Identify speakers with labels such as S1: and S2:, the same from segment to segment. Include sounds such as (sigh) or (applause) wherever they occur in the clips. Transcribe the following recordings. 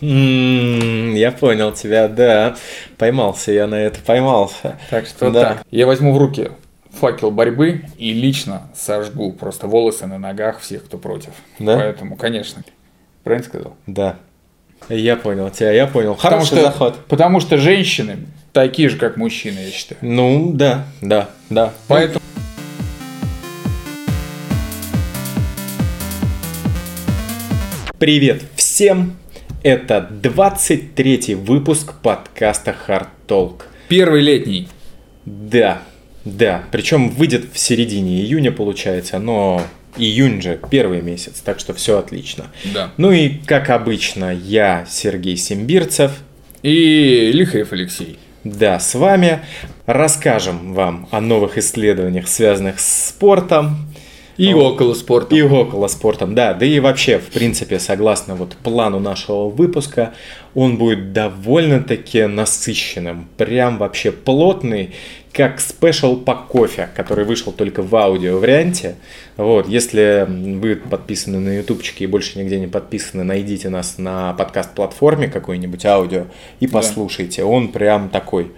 S1: М, Я понял тебя, да. Поймался я на это, поймался.
S2: Так что
S1: Да.
S2: так. Я возьму в руки факел борьбы и лично сожгу просто волосы на ногах всех, кто против.
S1: Да?
S2: Поэтому, конечно. Правильно сказал?
S1: Да. Я понял тебя, я понял.
S2: Потому
S1: Хороший
S2: что,
S1: заход.
S2: потому что женщины такие же, как мужчины, я считаю.
S1: Ну, да, да, да.
S2: Поэтому
S1: Привет всем! Это 23 выпуск подкаста Hard Talk.
S2: первый летний.
S1: Да, да. Причем выйдет в середине июня, получается, но июнь же первый месяц, так что все отлично.
S2: Да.
S1: Ну и, как обычно, я Сергей Симбирцев.
S2: И Лихаев Алексей.
S1: Да, с вами расскажем вам о новых исследованиях, связанных с спортом,
S2: И
S1: О.
S2: около спорта.
S1: И около спортом, да. Да и вообще, в принципе, согласно вот плану нашего выпуска, он будет довольно-таки насыщенным. Прям вообще плотный, как спешл по кофе, который вышел только в аудио варианте. Вот, если вы подписаны на ютубчике и больше нигде не подписаны, найдите нас на подкаст-платформе какой-нибудь аудио и послушайте. Он прям такой.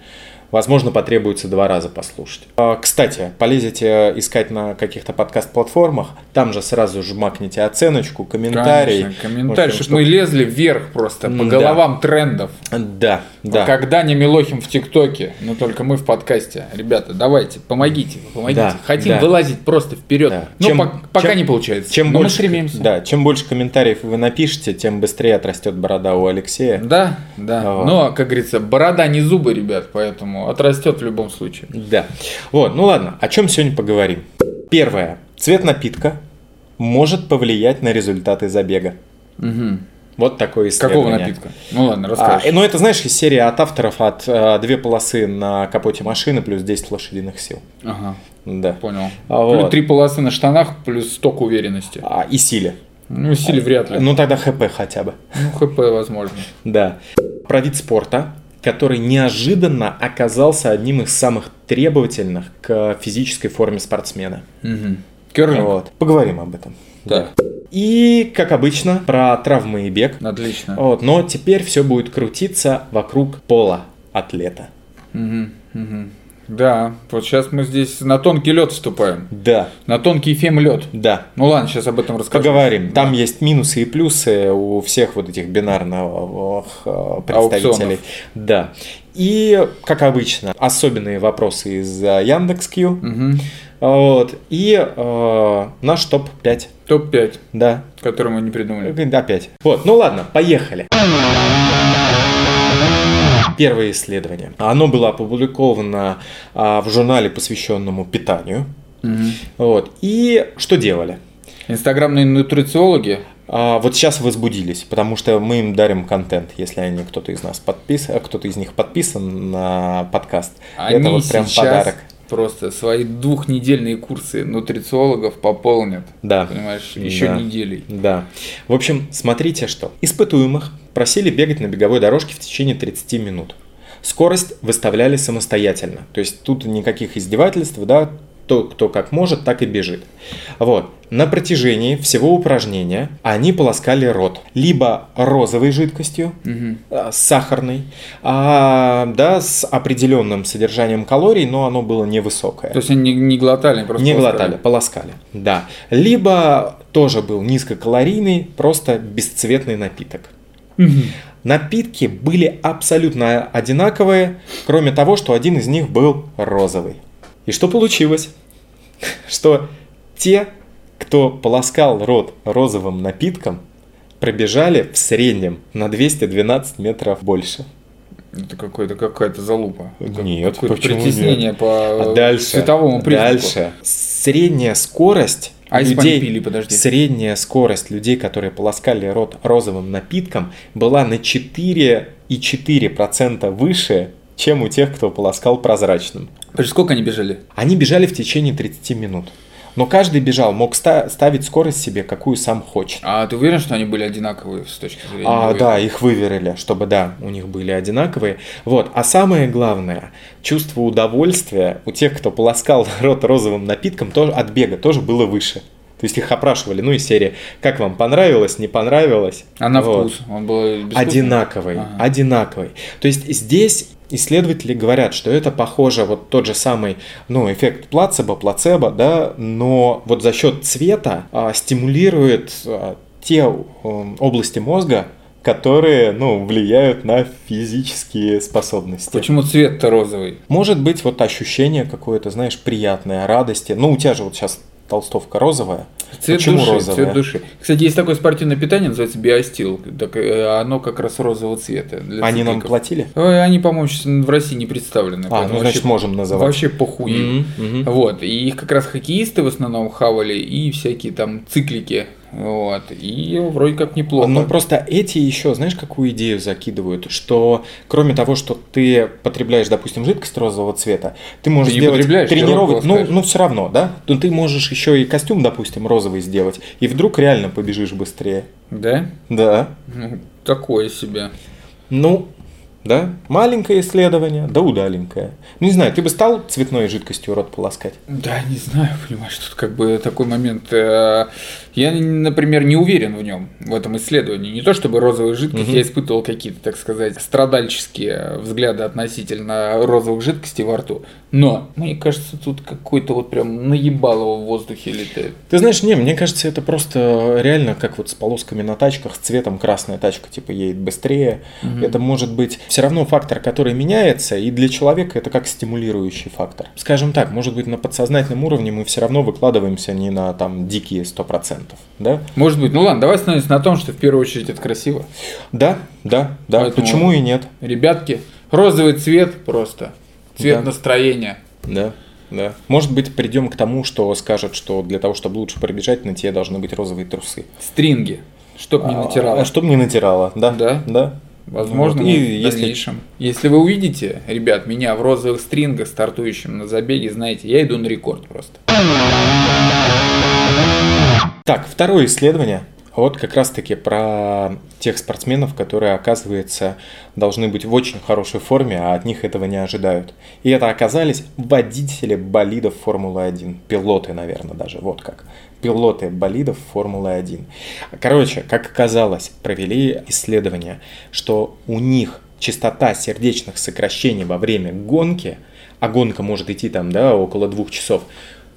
S1: Возможно, потребуется два раза послушать. А, Кстати, полезете искать на каких-то подкаст-платформах, там же сразу жмакните оценочку, комментарий.
S2: Конечно, комментарий, чтобы мы лезли вверх просто по
S1: Да.
S2: головам трендов.
S1: Да, да.
S2: Когда не Милохин в ТикТоке, но только мы в подкасте. Ребята, давайте, помогите, помогите.
S1: Да,
S2: Хотим
S1: да.
S2: вылазить просто вперед.
S1: Да.
S2: Но
S1: Чем-
S2: пок- пока
S1: чем-
S2: не получается.
S1: Чем
S2: но
S1: больше,
S2: мы стремимся.
S1: Да, чем больше комментариев вы напишете, тем быстрее отрастет борода у Алексея.
S2: Да, да.
S1: Вот.
S2: Но, как говорится, борода не зубы, ребят, поэтому отрастет в любом случае.
S1: Да. Вот, ну ладно, о чем сегодня поговорим? Первое. Цвет напитка может повлиять на результаты забега.
S2: Мгм.
S1: Вот такое
S2: Какого
S1: исследование.
S2: напитка? Ну ладно,
S1: А,
S2: расскажешь.
S1: э, ну, это, знаешь, из серии от авторов от э, две полосы на капоте машины плюс 10 лошадиных сил.
S2: Ага,
S1: Да.
S2: понял.
S1: А
S2: Плюс
S1: вот.
S2: три полосы на штанах, плюс сток уверенности.
S1: А, и силе.
S2: Ну, силе вряд ли.
S1: Ну, тогда ХП хотя бы.
S2: Ну, ХП возможно.
S1: Да. Про вид спорта, который неожиданно оказался одним из самых требовательных к физической форме спортсмена.
S2: Угу. Керлинг.
S1: Вот. Поговорим об этом.
S2: Так.
S1: Да. И, как обычно, про травмы и бег.
S2: Отлично.
S1: Вот, но теперь все будет крутиться вокруг пола атлета.
S2: Мгм, мгм. Да, вот сейчас мы здесь на тонкий лед вступаем.
S1: Да,
S2: На тонкий фем лед.
S1: да.
S2: Ну ладно, сейчас об этом расскажу.
S1: Поговорим. Там есть минусы и плюсы у всех вот этих бинарных э, представителей. Да. И, как обычно, особенные вопросы из э, Яндекс.Кью.
S2: Мгм.
S1: Вот. И э, наш топ-5.
S2: Топ-5,
S1: Да.
S2: который мы не придумали.
S1: Опять. Вот, ну ладно, поехали. Первое исследование. Оно было опубликовано а, в журнале, посвященному питанию.
S2: Мгм.
S1: Вот. И что делали?
S2: Инстаграмные нутрициологи.
S1: А, вот сейчас возбудились, потому что мы им дарим контент, если они кто-то из нас подписан, кто-то из них подписан на подкаст.
S2: Они
S1: Это вот прям
S2: сейчас
S1: подарок.
S2: просто свои двухнедельные курсы нутрициологов пополнят.
S1: Да.
S2: Понимаешь, еще
S1: Да.
S2: неделей.
S1: Да. В общем, смотрите что. Испытуемых просили бегать на беговой дорожке в течение 30 минут. Скорость выставляли самостоятельно. То есть тут никаких издевательств, да, то, кто как может, так и бежит. Вот. На протяжении всего упражнения они полоскали рот. Либо розовой жидкостью, с сахарной, а, да, с определенным содержанием калорий, но оно было невысокое.
S2: То есть они не, не глотали, просто
S1: Не
S2: ласкали.
S1: глотали, полоскали. Да. Либо тоже был низкокалорийный, просто бесцветный напиток. Напитки были абсолютно одинаковые, кроме того, что один из них был розовый. И что получилось? (laughs) Что те, кто полоскал рот розовым напитком, пробежали в среднем на 212 метров больше.
S2: Это какой-то какая-то залупа.
S1: Нет,
S2: какое-то притеснение
S1: нет?
S2: по
S1: А дальше,
S2: световому признаку.
S1: дальше. Средняя скорость
S2: А
S1: людей,
S2: пили, подожди?
S1: средняя скорость людей, которые полоскали рот розовым напитком, была на 4,4% выше, чем у тех, кто полоскал прозрачным.
S2: Сколько они бежали?
S1: Они бежали в течение 30 минут. Но каждый бежал, мог ста- ставить скорость себе, какую сам хочет.
S2: А ты уверен, что они были одинаковые с точки зрения?
S1: А, да, их выверили, чтобы, да, у них были одинаковые. Вот. А самое главное, чувство удовольствия у тех, кто полоскал (laughs) рот розовым напитком, тоже, от бега тоже было выше. То есть их опрашивали, ну, из серии, как вам понравилось, не понравилось.
S2: А на
S1: Вот.
S2: вкус? Он был безвкусный?
S1: Одинаковый,
S2: Ага.
S1: одинаковый. То есть здесь исследователи говорят, что это похоже вот тот же самый, ну, эффект плацебо, плацебо, да, но вот за счет цвета а, стимулирует а, те м, области мозга, которые, ну, влияют на физические способности.
S2: Почему цвет-то розовый?
S1: Может быть, вот ощущение какое-то, знаешь, приятное, радости. Ну, у тебя же вот сейчас толстовка розовая.
S2: Цвет
S1: Почему
S2: души,
S1: розовая?
S2: цвет души. Кстати, есть такое спортивное питание, называется биостил. Так, э, оно как раз розового цвета. для
S1: Они нам
S2: цикликов.
S1: платили?
S2: Ой, Они, по-моему, сейчас в России не представлены.
S1: А, ну, значит,
S2: вообще-
S1: можем называть.
S2: Вообще похуй.
S1: Мгм.
S2: Вот. И их как раз хоккеисты в основном хавали и всякие там циклики. Вот. И вроде как неплохо.
S1: Ну просто эти еще, знаешь, какую идею закидывают, что кроме того, что ты потребляешь, допустим, жидкость розового цвета, ты можешь
S2: Ты
S1: сделать тренировок, ну, ну все равно, да? То ты можешь еще и костюм, допустим, розовый сделать, и вдруг реально побежишь быстрее.
S2: Да?
S1: Да.
S2: Ну, такое себе.
S1: Ну, да, маленькое исследование, да удаленькое. Ну, не знаю, ты бы стал цветной жидкостью рот полоскать?
S2: Да, не знаю, понимаешь, тут как бы такой момент. э, Я, например, не уверен в нем, в этом исследовании. Не то чтобы розовая жидкость,
S1: Мгм.
S2: я испытывал какие-то, так сказать, страдальческие взгляды относительно розовых жидкостей во рту. Но, мне кажется, тут какой-то вот прям наебалово в воздухе летает.
S1: Ты знаешь, не, мне кажется, это просто реально как вот с полосками на тачках, с цветом красная тачка типа едет быстрее. Это может быть все равно фактор, который меняется, и для человека это как стимулирующий фактор. Скажем так, может быть на подсознательном уровне мы все равно выкладываемся не на там дикие 100%, да?
S2: Может быть, ну ладно, давай остановимся на том, что в первую очередь это красиво.
S1: Да, да, да,
S2: Поэтому-
S1: почему и нет?
S2: Ребятки, розовый цвет просто. Цвет
S1: Да.
S2: настроения.
S1: Да, да. Может быть, придем к тому, что скажут, что для того, чтобы лучше пробежать, на тебе должны быть розовые трусы.
S2: Стринги. Чтоб не натирало.
S1: А, чтобы не натирало, да?
S2: Да.
S1: Да.
S2: Возможно,
S1: Вот.
S2: и в
S1: если-
S2: дальнейшем. Если вы увидите, ребят, меня в розовых стрингах, стартующим на забеге, знаете, я иду на рекорд просто.
S1: Так, второе исследование. Вот как раз-таки про тех спортсменов, которые, оказывается, должны быть в очень хорошей форме, а от них этого не ожидают. И это оказались водители болидов Формулы-1. Пилоты, наверное, даже. Вот как. Пилоты болидов Формулы-1. Короче, как оказалось, провели исследование, что у них частота сердечных сокращений во время гонки, а гонка может идти там, да, около двух часов,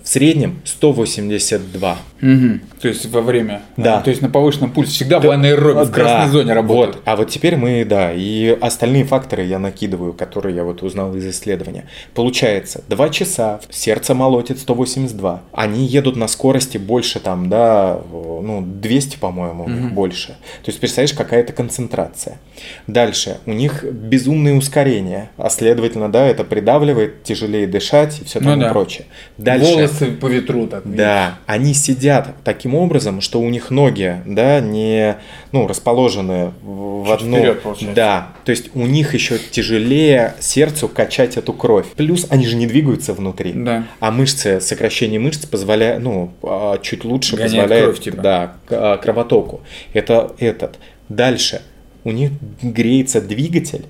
S1: в среднем 182.
S2: Мгм. То есть во время.
S1: Да.
S2: То есть на повышенном пульсе всегда в анаэробе, в
S1: Да,
S2: красной зоне работают.
S1: Вот. А вот теперь мы, да, и остальные факторы я накидываю, которые я вот узнал из исследования. Получается, 2 часа, сердце молотит 182. Они едут на скорости больше там, да, ну, 200, по-моему, у них больше. То есть, представляешь, какая-то концентрация. Дальше, у них безумное ускорение, а следовательно, да, это придавливает, тяжелее дышать и все
S2: Ну
S1: тому
S2: да.
S1: прочее. Дальше.
S2: Волосы по ветру так.
S1: Да, они сидят таким образом, что у них ноги, да, не, ну, расположены в
S2: Чуть
S1: одну.
S2: вперед, получается.
S1: да, то есть у них еще тяжелее сердцу качать эту кровь. Плюс они же не двигаются внутри.
S2: Да.
S1: А мышцы, сокращение мышц позволяет, ну, а, чуть лучше
S2: Гоняет
S1: позволяет,
S2: кровь, типа.
S1: да, а, кровотоку. Это этот. Дальше у них греется двигатель,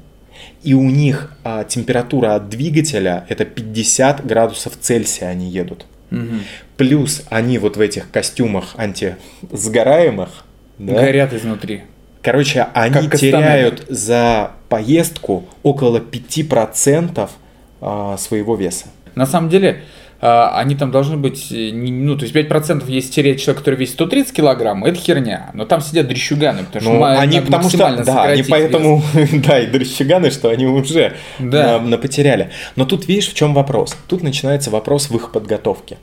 S1: и у них а, температура от двигателя это 50 градусов Цельсия они едут.
S2: Мгм.
S1: Плюс они вот в этих костюмах антисгораемых, да,
S2: Горят изнутри.
S1: короче, они
S2: Как
S1: теряют за поездку около 5% а, своего веса.
S2: На самом деле, они там должны быть, э, ну, то есть 5% есть терять человек, который весит 130 килограмм, это херня. Но там сидят дрещуганы, потому что
S1: Ну, они потому что, да, они поэтому, (laughs) да, и дрыщиганы, что они уже
S2: Да.
S1: на- на потеряли. Но тут видишь, в чем вопрос? Тут начинается вопрос в их подготовке.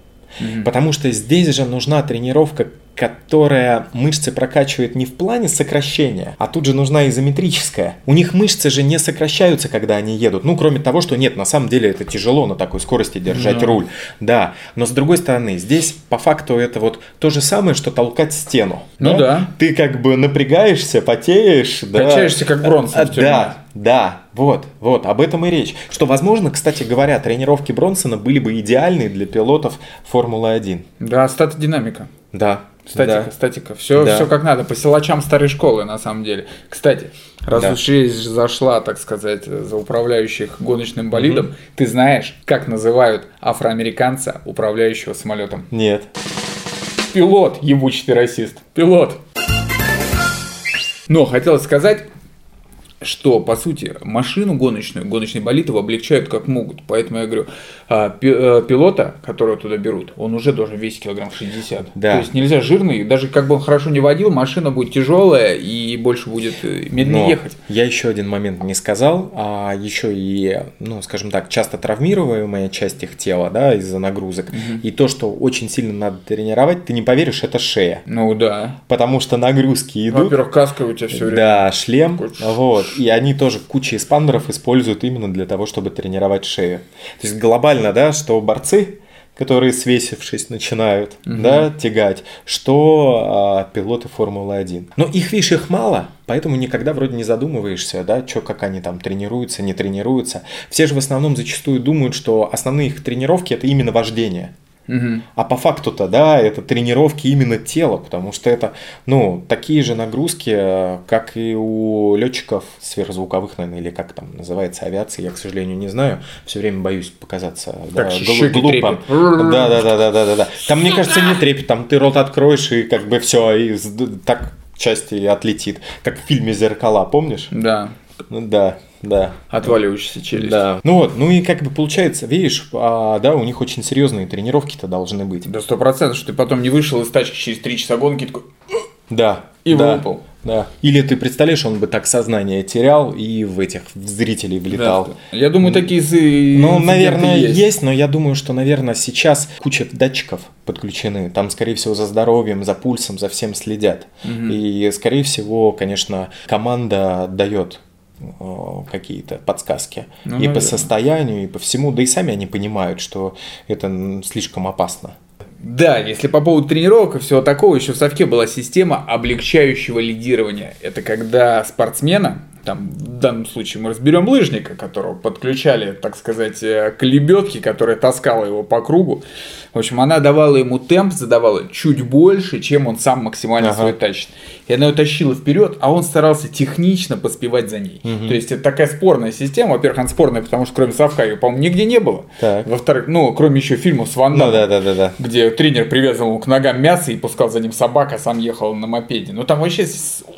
S1: Потому что здесь же нужна тренировка, которая мышцы прокачивает не в плане сокращения, а тут же нужна изометрическая. У них мышцы же не сокращаются, когда они едут. Ну, кроме того, что нет, на самом деле это тяжело на такой скорости держать
S2: Да.
S1: руль. Да, но с другой стороны, здесь по факту это вот то же самое, что толкать стену.
S2: Ну да.
S1: Ты как бы напрягаешься, потеешь. да.
S2: Качаешься, как Бронсон
S1: А. Да, да, вот, вот, об этом и речь. Что, возможно, кстати говоря, тренировки Бронсона были бы идеальны для пилотов Формулы-1.
S2: Да, статодинамика.
S1: Да.
S2: Статика,
S1: да.
S2: статика. Все,
S1: Да.
S2: все как надо. По силачам старой школы, на самом деле. Кстати, раз
S1: Да.
S2: уж речь зашла, так сказать, за управляющих гоночным болидом, ты знаешь, как называют афроамериканца, управляющего самолетом?
S1: Нет.
S2: пилот, ебучий ты расист. Пилот. Но хотелось сказать, что, по сути, машину гоночную, гоночный болид его облегчают как могут. Поэтому я говорю, а, э, пилота, которого туда берут, он уже должен весить килограмм 60.
S1: Да.
S2: То есть нельзя жирный, даже как бы он хорошо не водил, машина будет тяжелая и больше будет э, медленнее
S1: Но
S2: ехать.
S1: Я еще один момент не сказал, а еще и, ну, скажем так, часто травмируемая часть их тела, да, из-за нагрузок. И то, что очень сильно надо тренировать, ты не поверишь, это шея.
S2: Ну да.
S1: Потому что нагрузки идут.
S2: Во-первых, каска у тебя все время.
S1: Да, шлем,
S2: Хочешь.
S1: вот, и они тоже куча эспандеров используют именно для того, чтобы тренировать шею. То есть глобально, да, что борцы, которые свесившись начинают, да, тягать, что а, пилоты Формулы-1. Но их, видишь, их мало, поэтому никогда вроде не задумываешься, да, что, как они там тренируются, не тренируются. Все же в основном зачастую думают, что основные их тренировки это именно вождение.
S2: Мгм.
S1: А по факту-то, да, это тренировки именно тела, потому что это, ну, такие же нагрузки, э, как и у летчиков сверхзвуковых, наверное, или как там называется авиации, я, к сожалению, не знаю. Все время боюсь показаться да,
S2: Так, щеки
S1: глупо.
S2: трепет.
S1: Да, да, да, да, да, да, да. Там, мне кажется, не трепет, там ты рот откроешь и как бы все, и так части отлетит. Как в фильме «Зеркала», помнишь?
S2: Да.
S1: Ну да, да.
S2: Отваливающаяся челюсть.
S1: Да. Ну вот, ну и как бы получается, видишь, а, да, у них очень серьезные тренировки-то должны быть.
S2: Да сто процентов, что ты потом не вышел из тачки через три часа гонки такой,
S1: Да.
S2: И
S1: да,
S2: выпал.
S1: Да. Или ты представляешь, он бы так сознание терял и в этих в зрителей влетал.
S2: Да. Я думаю, такие
S1: Ну, наверное, есть.
S2: есть.
S1: но я думаю, что, наверное, сейчас куча датчиков подключены. Там, скорее всего, за здоровьем, за пульсом, за всем следят. И, скорее всего, конечно, команда дает какие-то подсказки
S2: Ну,
S1: и по
S2: наверное.
S1: состоянию, и по всему, да и сами они понимают, что это слишком опасно.
S2: Да, если по поводу тренировок и всего такого, еще в совке была система облегчающего лидирования. Это когда спортсмена, там в данном случае мы разберем лыжника, которого подключали, так сказать, э, к лебедке, которая таскала его по кругу. В общем, она давала ему темп, задавала чуть больше, чем он сам максимально
S1: Ага.
S2: свой тащит. И она его тащила вперед, а он старался технично поспевать за ней. То есть это такая спорная система. Во-первых, она спорная, потому что кроме совка ее, по-моему, нигде не было.
S1: Так.
S2: Во-вторых, ну, кроме еще фильмов с Ван
S1: Ну
S2: Даммом,
S1: да, да, да, да.
S2: где тренер привязывал ему к ногам мясо и пускал за ним собак, а сам ехал на мопеде. Ну, там вообще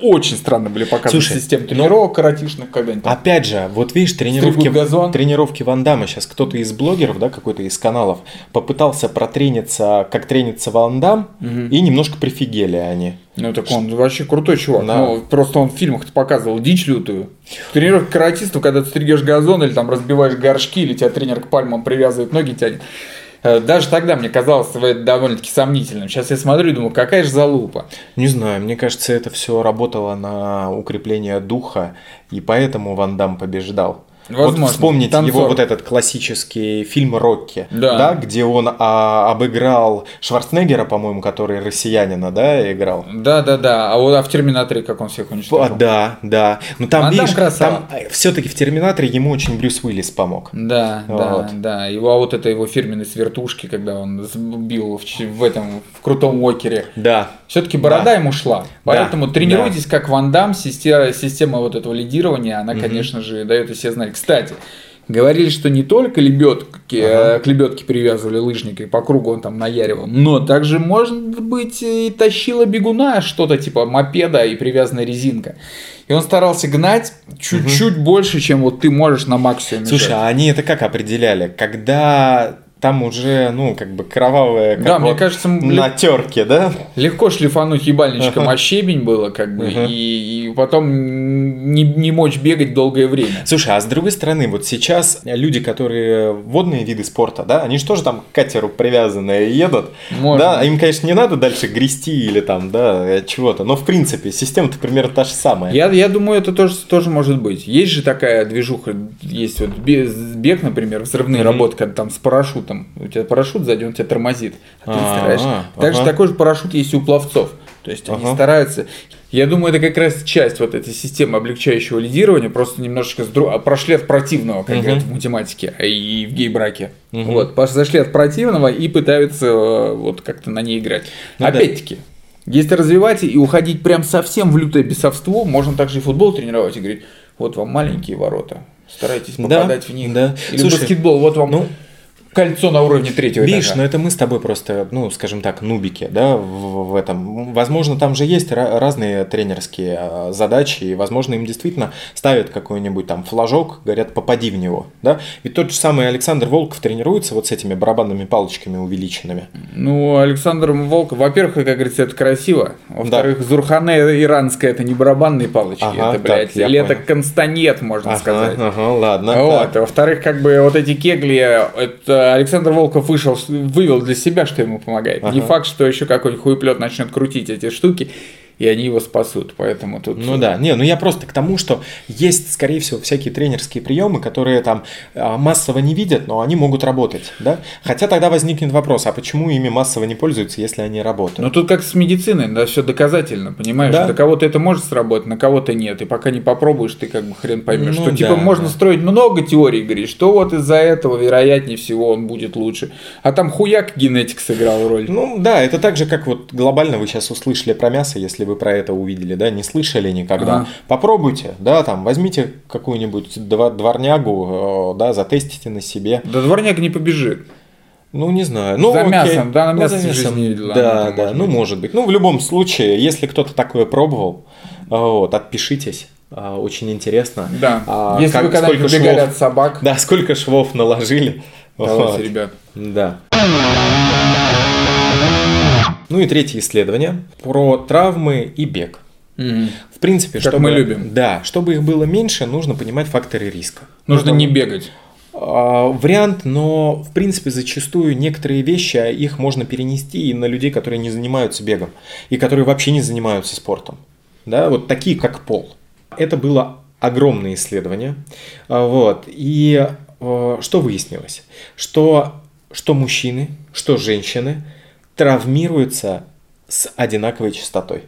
S2: очень странно были показаны
S1: Слушай,
S2: системы
S1: ну-
S2: тренировок коротишных когда-нибудь.
S1: Опять же, вот видишь, тренировки,
S2: газон.
S1: тренировки Ван Дамма, сейчас кто-то из блогеров, да, какой-то из каналов, попытался протрениться, как тренится Ван Дам, и немножко прифигели они.
S2: Ну, так он вообще крутой чувак.
S1: Да.
S2: Ну, просто он в фильмах показывал дичь лютую. Тренировка каратистов, когда ты стригешь газон или там разбиваешь горшки, или тебя тренер к пальмам привязывает, ноги тянет. Э, Даже тогда мне казалось это довольно-таки сомнительным. Сейчас я смотрю и думаю, какая же залупа.
S1: Не знаю, мне кажется, это все работало на укрепление духа, и поэтому Ван Дам побеждал.
S2: Возможно.
S1: Вот вспомните
S2: Танцор.
S1: его вот этот классический фильм «Рокки»,
S2: Да.
S1: где он а, обыграл Шварценеггера, по-моему, который россиянина, да, играл.
S2: Да-да-да. А вот а в Терминаторе как он всех
S1: А,
S2: уничтожил?
S1: да, да. Но там,
S2: Ван Дам
S1: видишь,
S2: красава.
S1: там все-таки в Терминаторе ему очень Брюс Уиллис помог.
S2: Да,
S1: Вот.
S2: да, да. Его, а вот это его фирменный с вертушки, когда он сбил в, в этом, в крутом окере.
S1: Да.
S2: Все-таки борода
S1: Да.
S2: ему шла. Поэтому
S1: Да,
S2: тренируйтесь как Ван Дам. Система, система вот этого лидирования, она, конечно же, дает о себе знать. Кстати, говорили, что не только лебедки, э, к лебедке привязывали лыжника и по кругу он там наяривал, но также, может быть, и тащила бегуна что-то типа мопеда и привязанная резинка. И он старался гнать чуть-чуть больше, чем вот ты можешь на максимуме.
S1: Слушай, а они это как определяли? Когда там уже, ну, как бы кровавая, как
S2: Да, мне
S1: вот
S2: кажется,
S1: на терке, да?
S2: Легко шлифануть ебальничком, а щебень было как бы, и, и потом не, не мочь бегать долгое время.
S1: Слушай, а с другой стороны, вот сейчас люди, которые водные виды спорта, да, они же тоже там к катеру привязанные едут,
S2: Можно.
S1: да, им, конечно, не надо дальше грести или там, да, э, чего-то, но в принципе система-то примерно та же самая.
S2: Я, я думаю, это тоже, тоже может быть. Есть же такая движуха, есть вот бе- бег, например, взрывные
S1: Мгм.
S2: работы, когда там с парашютом, у тебя парашют сзади, он тебя тормозит, а ты
S1: А,
S2: стараешься. Также такой же парашют есть и у пловцов. То есть они стараются. Я думаю, это как раз часть вот этой системы облегчающего лидирования, просто немножечко с дру- а, прошли от противного, как говорят в математике а и в гей-браке.
S1: Мгм.
S2: Вот, зашли от противного и пытаются э, вот как-то на ней играть.
S1: Ну да.
S2: Опять-таки, если развивать и уходить прям совсем в лютое бесовство, можно также и футбол тренировать и говорить, вот вам маленькие ворота, старайтесь
S1: Да,
S2: попадать в них.
S1: да.
S2: Или
S1: Слушай,
S2: баскетбол, вот вам
S1: ну,
S2: Кольцо на уровне третьего
S1: Видишь,
S2: этажа.
S1: но это мы с тобой просто, ну, скажем так, нубики, да, в, в этом. Возможно, там же есть ra- разные тренерские а, задачи, и, возможно, им действительно ставят какой-нибудь там флажок, говорят, попади в него, да. Ведь тот же самый Александр Волков тренируется вот с этими барабанными палочками увеличенными.
S2: Ну, Александр Волков, во-первых, как говорится, это красиво. Во-вторых, Зурхане иранская это не барабанные палочки,
S1: Ага,
S2: это, блядь,
S1: так,
S2: это
S1: понял.
S2: констанет, можно
S1: Ага,
S2: сказать.
S1: ага, ладно.
S2: Вот. А Во-вторых, как бы вот эти кегли, это Александр Волков вышел, вывел для себя, что ему помогает. Не
S1: Ага.
S2: факт, что еще какой-нибудь хуеплет начнет крутить эти штуки, и они его спасут. Поэтому тут.
S1: Ну да, не, ну я просто к тому, что есть, скорее всего, всякие тренерские приемы, которые там а, массово не видят, но они могут работать, да? Хотя тогда возникнет вопрос, а почему ими массово не пользуются, если они работают?
S2: Ну тут как с медициной, да, все доказательно, понимаешь?
S1: Да.
S2: На кого-то это может сработать, на кого-то нет. И пока не попробуешь, ты как бы хрен поймешь.
S1: Ну
S2: что типа
S1: да,
S2: можно
S1: да.
S2: строить много теорий, говорить, что вот из-за этого, вероятнее всего, он будет лучше. А там хуяк генетик сыграл роль.
S1: Ну да, это так же, как вот глобально вы сейчас услышали про мясо, если вы про это увидели, да, не слышали никогда.
S2: Ага.
S1: Попробуйте, да, там, возьмите какую-нибудь дво- дворнягу, э, да, затестите на себе.
S2: Да дворняк не побежит.
S1: Ну, не знаю. Ну,
S2: За
S1: окей.
S2: мясом, да, на
S1: Ну,
S2: мясо жизни
S1: мясом.
S2: не видела,
S1: Да,
S2: ну,
S1: да,
S2: может
S1: ну,
S2: быть.
S1: может быть. Ну, в любом случае, если кто-то такое пробовал, э, вот, отпишитесь. А, Очень интересно.
S2: Да.
S1: А,
S2: Если
S1: как-
S2: вы когда-нибудь убегали
S1: швов-
S2: от собак,
S1: Да, сколько швов наложили.
S2: давайте,
S1: Вот.
S2: ребят.
S1: Да. Ну и третье исследование про травмы и бег.
S2: Мгм.
S1: В принципе,
S2: Как
S1: чтобы,
S2: мы любим.
S1: Да, чтобы их было меньше, нужно понимать факторы риска.
S2: Нужно
S1: Это,
S2: не бегать.
S1: а, вариант, но в принципе зачастую некоторые вещи а, их можно перенести и на людей, которые не занимаются бегом и которые вообще не занимаются спортом. Да, вот такие как пол. Это было огромное исследование. А, Вот. И что выяснилось? Что, что мужчины, что женщины травмируются с одинаковой частотой.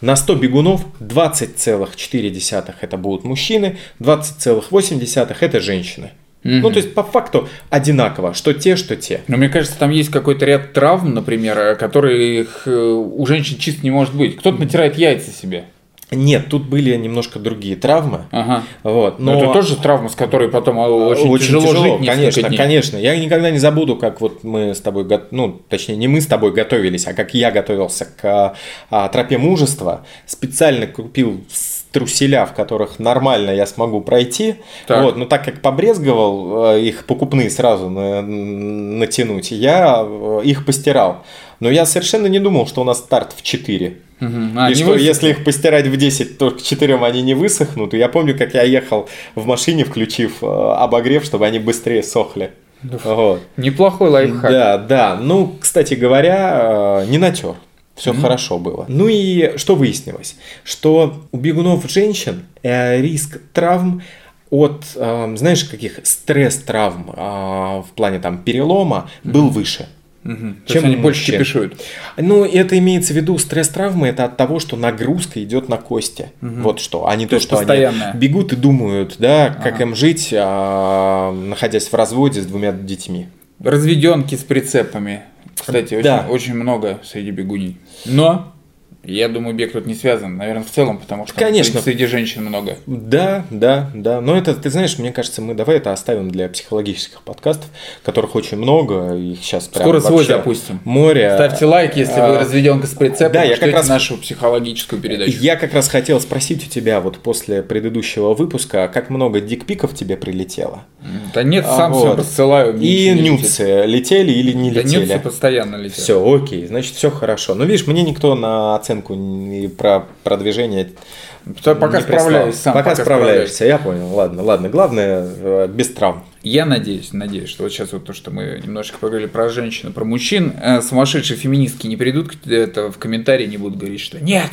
S1: На 100 бегунов 20,4 это будут мужчины, 20,8 это женщины. Ну, то есть, по факту одинаково, что те, что те.
S2: Но мне кажется, там есть какой-то ряд травм, например, э, которых э, у женщин чисто не может быть. Кто-то натирает яйца себе.
S1: Нет, тут были немножко другие травмы.
S2: Ага.
S1: Вот,
S2: Но,
S1: но,
S2: это тоже травма, с которой потом э, очень,
S1: очень,
S2: тяжело, жить несколько
S1: конечно,
S2: дней.
S1: конечно. Я никогда не забуду, как вот мы с тобой, ну, точнее, не мы с тобой готовились, а как я готовился к а, тропе мужества. Специально купил труселя, в которых нормально я смогу пройти.
S2: Так.
S1: Вот, но так как побрезговал э, их покупные сразу на- натянуть, я э, их постирал. Но я совершенно не думал, что у нас старт в 4.
S2: Мгм. А,
S1: и что,
S2: высохли?
S1: если их постирать в 10, то к 4 они не высохнут. И я помню, как я ехал в машине, включив э, обогрев, чтобы они быстрее сохли. Вот.
S2: Неплохой лайфхак.
S1: Да, да. Ну, кстати говоря, э, не натер. Все хорошо было. Ну и что выяснилось? Что у бегунов женщин э, риск травм от, э, знаешь, каких стресс-травм э, в плане там перелома был выше.
S2: То
S1: Чем
S2: есть они больше
S1: мужчин.
S2: кипишуют.
S1: Ну, это имеется в виду стресс-травмы, это от того, что нагрузка идет на кости. Вот что, а не то,
S2: есть
S1: что
S2: постоянная.
S1: они бегут и думают, да, как им жить, а, находясь в разводе с двумя детьми.
S2: Разведенки с прицепами. Кстати, очень,
S1: Да.
S2: очень много среди бегуней. Но я думаю, бег тут не связан. Наверное, в целом, потому что
S1: Конечно.
S2: среди женщин много.
S1: Да, да, да. Но это, ты знаешь, мне кажется, мы давай это оставим для психологических подкастов, которых очень много. Их сейчас прям
S2: Скоро свой запустим.
S1: Море.
S2: Ставьте лайк, если вы
S1: А,
S2: разведенка с прицепом.
S1: да, я как раз-
S2: нашу психологическую передачу.
S1: Я как раз хотел спросить у тебя вот после предыдущего выпуска, как много дикпиков тебе прилетело?
S2: Да нет,
S1: А,
S2: сам все
S1: вот.
S2: рассылаю. мне
S1: И
S2: летит.
S1: нюцы летели или не
S2: Да
S1: летели?
S2: нюцы постоянно летят.
S1: Все, окей, значит, все хорошо. Но видишь, мне никто на оценку и про продвижение
S2: То Пока справляюсь сам.
S1: Пока, справляешься, я понял. Ладно, ладно. Главное, э, без травм.
S2: Я надеюсь, надеюсь, что вот сейчас вот то, что мы немножечко поговорили про женщин, и про мужчин, э, сумасшедшие феминистки не придут это в комментарии, не будут говорить, что нет,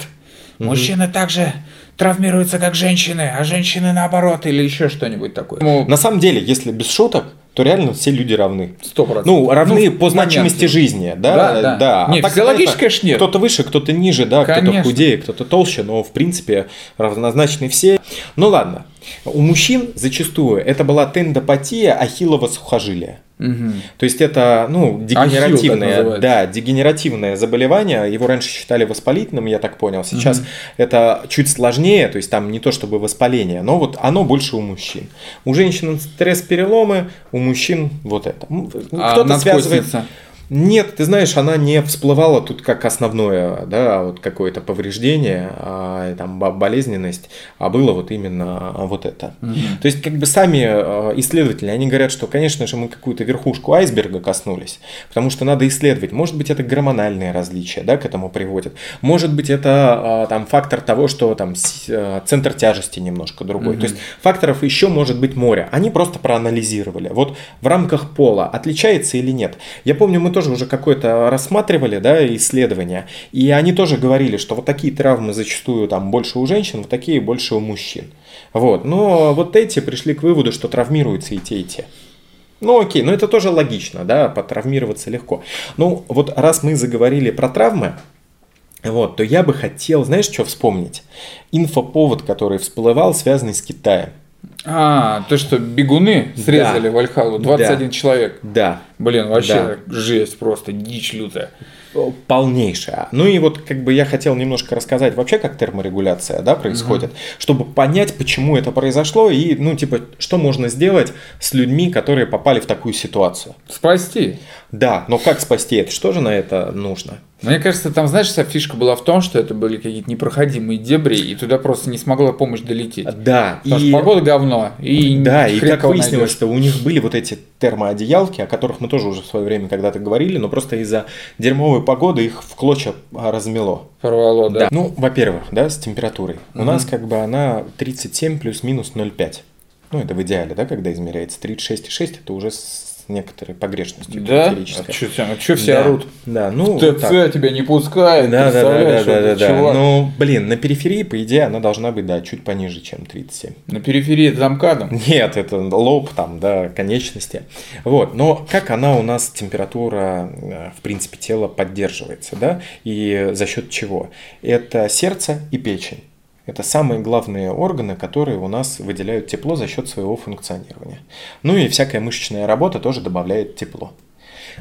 S2: мужчины также травмируются, как женщины, а женщины наоборот, или еще что-нибудь такое.
S1: На самом деле, если без шуток, то реально все люди равны.
S2: сто процентов.
S1: Ну, равны
S2: Ну,
S1: по значимости жизни, да?
S2: Да, да. Не,
S1: так
S2: физиологически,
S1: понятно,
S2: конечно, нет.
S1: Кто-то выше, кто-то ниже, да, кто-то худее, кто-то толще, но в принципе равнозначны все. Ну ладно. У мужчин зачастую это была тендопатия ахиллова сухожилия.
S2: Мгм.
S1: То есть это, ну, дегенеративное,
S2: называется.
S1: да, дегенеративное заболевание. Его раньше считали воспалительным, я так понял. Сейчас это чуть сложнее, то есть там не то чтобы воспаление, но вот оно больше у мужчин. У женщин стресс-переломы, у мужчин вот это.
S2: А
S1: Кто-то связывает.
S2: надкостница?
S1: Нет, ты знаешь, она не всплывала тут как основное, да, вот какое-то повреждение, а, там бо- болезненность, а было вот именно вот это. То есть как бы сами э, исследователи, они говорят, что, конечно же, мы какую-то верхушку айсберга коснулись, потому что надо исследовать. Может быть, это гормональные различия, да, к этому приводят. Может быть, это э, там фактор того, что там э, центр тяжести немножко другой. То есть факторов еще может быть море. Они просто проанализировали. Вот в рамках пола отличается или нет. Я помню, мы тоже уже какое-то рассматривали, да, исследования, и они тоже говорили, что вот такие травмы зачастую там больше у женщин, вот такие больше у мужчин. Вот. Но вот эти пришли к выводу, что травмируются и те, и те. Ну окей, но это тоже логично, да, потравмироваться легко. Ну вот раз мы заговорили про травмы, вот, то я бы хотел, знаешь, что вспомнить? Инфоповод, который всплывал, связанный с Китаем.
S2: А, то, что бегуны срезали
S1: Да.
S2: Вальхалу, 21 человек.
S1: Да,
S2: Блин, вообще жесть просто, дичь лютая.
S1: полнейшая. Ну и вот как бы я хотел немножко рассказать вообще, как терморегуляция да, происходит, чтобы понять, почему это произошло и, ну, типа, что можно сделать с людьми, которые попали в такую ситуацию.
S2: Спасти.
S1: Да, но как спасти это? Что же на это нужно?
S2: Мне кажется, там, знаешь, вся фишка была в том, что это были какие-то непроходимые дебри, и туда просто не смогла помощь долететь.
S1: Да,
S2: Потому что погода говно, и
S1: Да, и как выяснилось,
S2: найдёшь.
S1: что у них были вот эти термоодеялки, о которых мы тоже уже в свое время когда-то говорили, но просто из-за дерьмовой погоды их в клочья а, размело.
S2: Порвало, да.
S1: Да. Ну, во-первых, да, с температурой. У нас как бы она 37 плюс-минус 0,5. Ну, это в идеале, да, когда измеряется. 36,6 это уже с некоторой погрешностью
S2: Да?
S1: атмосферической.
S2: А что все
S1: Да.
S2: орут?
S1: Да, ну,
S2: ТЦ
S1: так.
S2: тебя не пускает,
S1: Да, да, да, да, да, да, да. Ну, блин, на периферии, по идее, она должна быть, да, чуть пониже, чем 37.
S2: На периферии это замкадом.
S1: Нет, это лоб там, да, конечности. Вот, но как она у нас температура, э, в принципе, тела поддерживается, да, и за счет чего? Это сердце и печень. Это самые главные органы, которые у нас выделяют тепло за счет своего функционирования. Ну и всякая мышечная работа тоже добавляет тепло.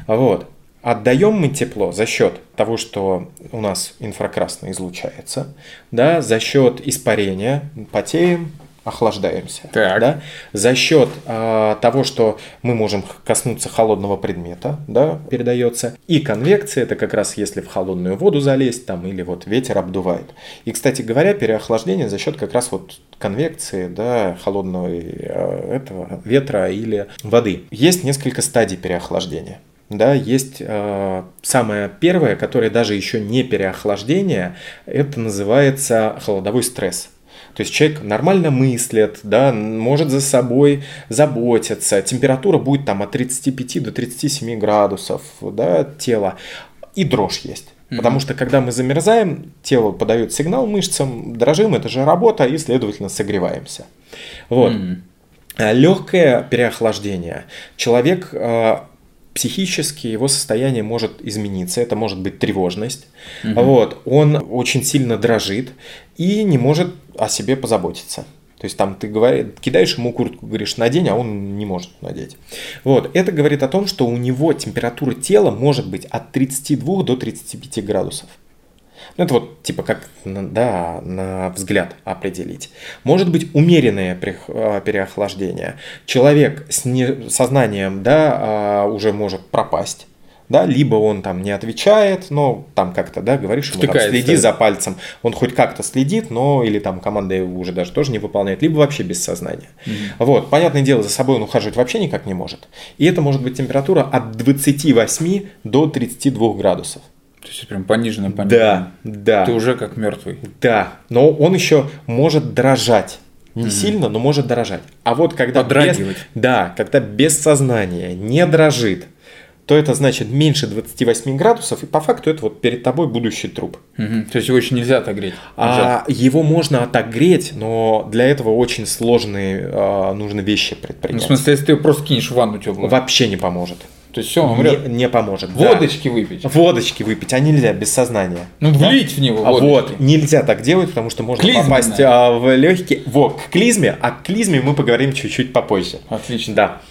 S1: Вот. Отдаем мы тепло за счет того, что у нас инфракрасное излучается, да, за счет испарения, потеем, охлаждаемся.
S2: Так.
S1: Да, за счет а, того, что мы можем коснуться холодного предмета, да, передается. И конвекция, это как раз если в холодную воду залезть, там, или вот ветер обдувает. И, кстати говоря, переохлаждение за счет как раз вот конвекции, да, холодного э, этого ветра или воды. Есть несколько стадий переохлаждения. Да, есть э, самое первое, которое даже еще не переохлаждение, это называется холодовой стресс. То есть человек нормально мыслит, да, может за собой заботиться, температура будет там от 35 до 37 градусов, да, тела, и дрожь есть. Потому что когда мы замерзаем, тело подает сигнал мышцам, дрожим, это же работа, и, следовательно, согреваемся. Вот. Легкое переохлаждение. Человек э, психически его состояние может измениться, это может быть тревожность. Вот, он очень сильно дрожит и не может о себе позаботиться. То есть там ты говоришь, кидаешь ему куртку, говоришь, надень, а он не может надеть. Вот, это говорит о том, что у него температура тела может быть от 32 до 35 градусов. Ну, это вот типа как да, на взгляд определить. Может быть умеренное а, переохлаждение. Человек с не- сознанием да, а, уже может пропасть. Да, либо он там не отвечает, но там как-то, да, говоришь ему, там, следи за пальцем, он хоть как-то следит, но или там команда его уже даже тоже не выполняет, либо вообще без сознания. Вот, понятное дело, за собой он ухаживать вообще никак не может. И это может быть температура от 28 до 32 градусов.
S2: То есть прям пониженно, пониженно.
S1: Да, да.
S2: Ты уже как мертвый.
S1: Да, но он еще может дрожать. Не сильно, но может дрожать. А вот когда без, да, когда без сознания не дрожит, то это значит меньше 28 градусов, и по факту это вот перед тобой будущий труп.
S2: Мгм. То есть его еще нельзя отогреть. Нельзя.
S1: А его можно отогреть, но для этого очень сложные а, нужно вещи
S2: Ну,
S1: предпринять.
S2: в смысле, если ты его просто кинешь в ванну теплую,
S1: Вообще не поможет.
S2: То есть все, он умрет.
S1: Не, не поможет. да.
S2: Водочки выпить.
S1: Водочки выпить, а нельзя без сознания.
S2: Ну, влить в него
S1: А
S2: водочки.
S1: вот, нельзя так делать, потому что можно
S2: Клизменная.
S1: попасть а, в легкие. Вот, к клизме, а к клизме мы поговорим чуть-чуть попозже.
S2: Отлично.
S1: Да.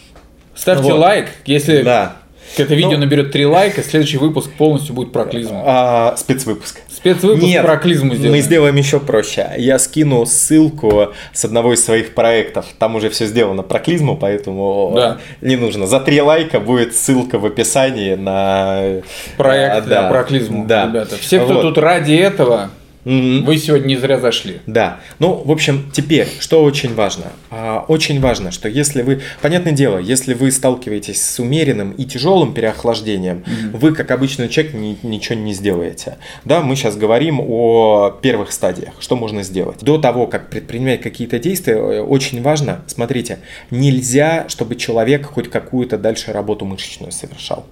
S2: Ставьте
S1: Вот.
S2: лайк, если
S1: Да.
S2: это видео
S1: Ну-
S2: наберет 3 лайка, следующий выпуск полностью будет про клизму.
S1: А, спецвыпуск.
S2: Спецвыпуск
S1: Нет,
S2: про клизму сделаем.
S1: мы сделаем еще проще. Я скину ссылку с одного из своих проектов. Там уже все сделано про клизму, поэтому
S2: Да.
S1: не нужно. За три лайка будет ссылка в описании на
S2: Проект
S1: А,
S2: да, про клизму,
S1: Да.
S2: ребята. Все, кто
S1: Вот.
S2: тут ради этого,
S1: Мгм.
S2: вы сегодня не зря зашли.
S1: Да. Ну, в общем, теперь, что очень важно? А, Очень важно, что если вы, понятное дело, если вы сталкиваетесь с умеренным и тяжелым переохлаждением, вы, как обычный человек, ни- ничего не сделаете. Да, мы сейчас говорим о первых стадиях, что можно сделать. До того, как предпринимать какие-то действия, э, очень важно, смотрите, нельзя, чтобы человек хоть какую-то дальше работу мышечную совершал.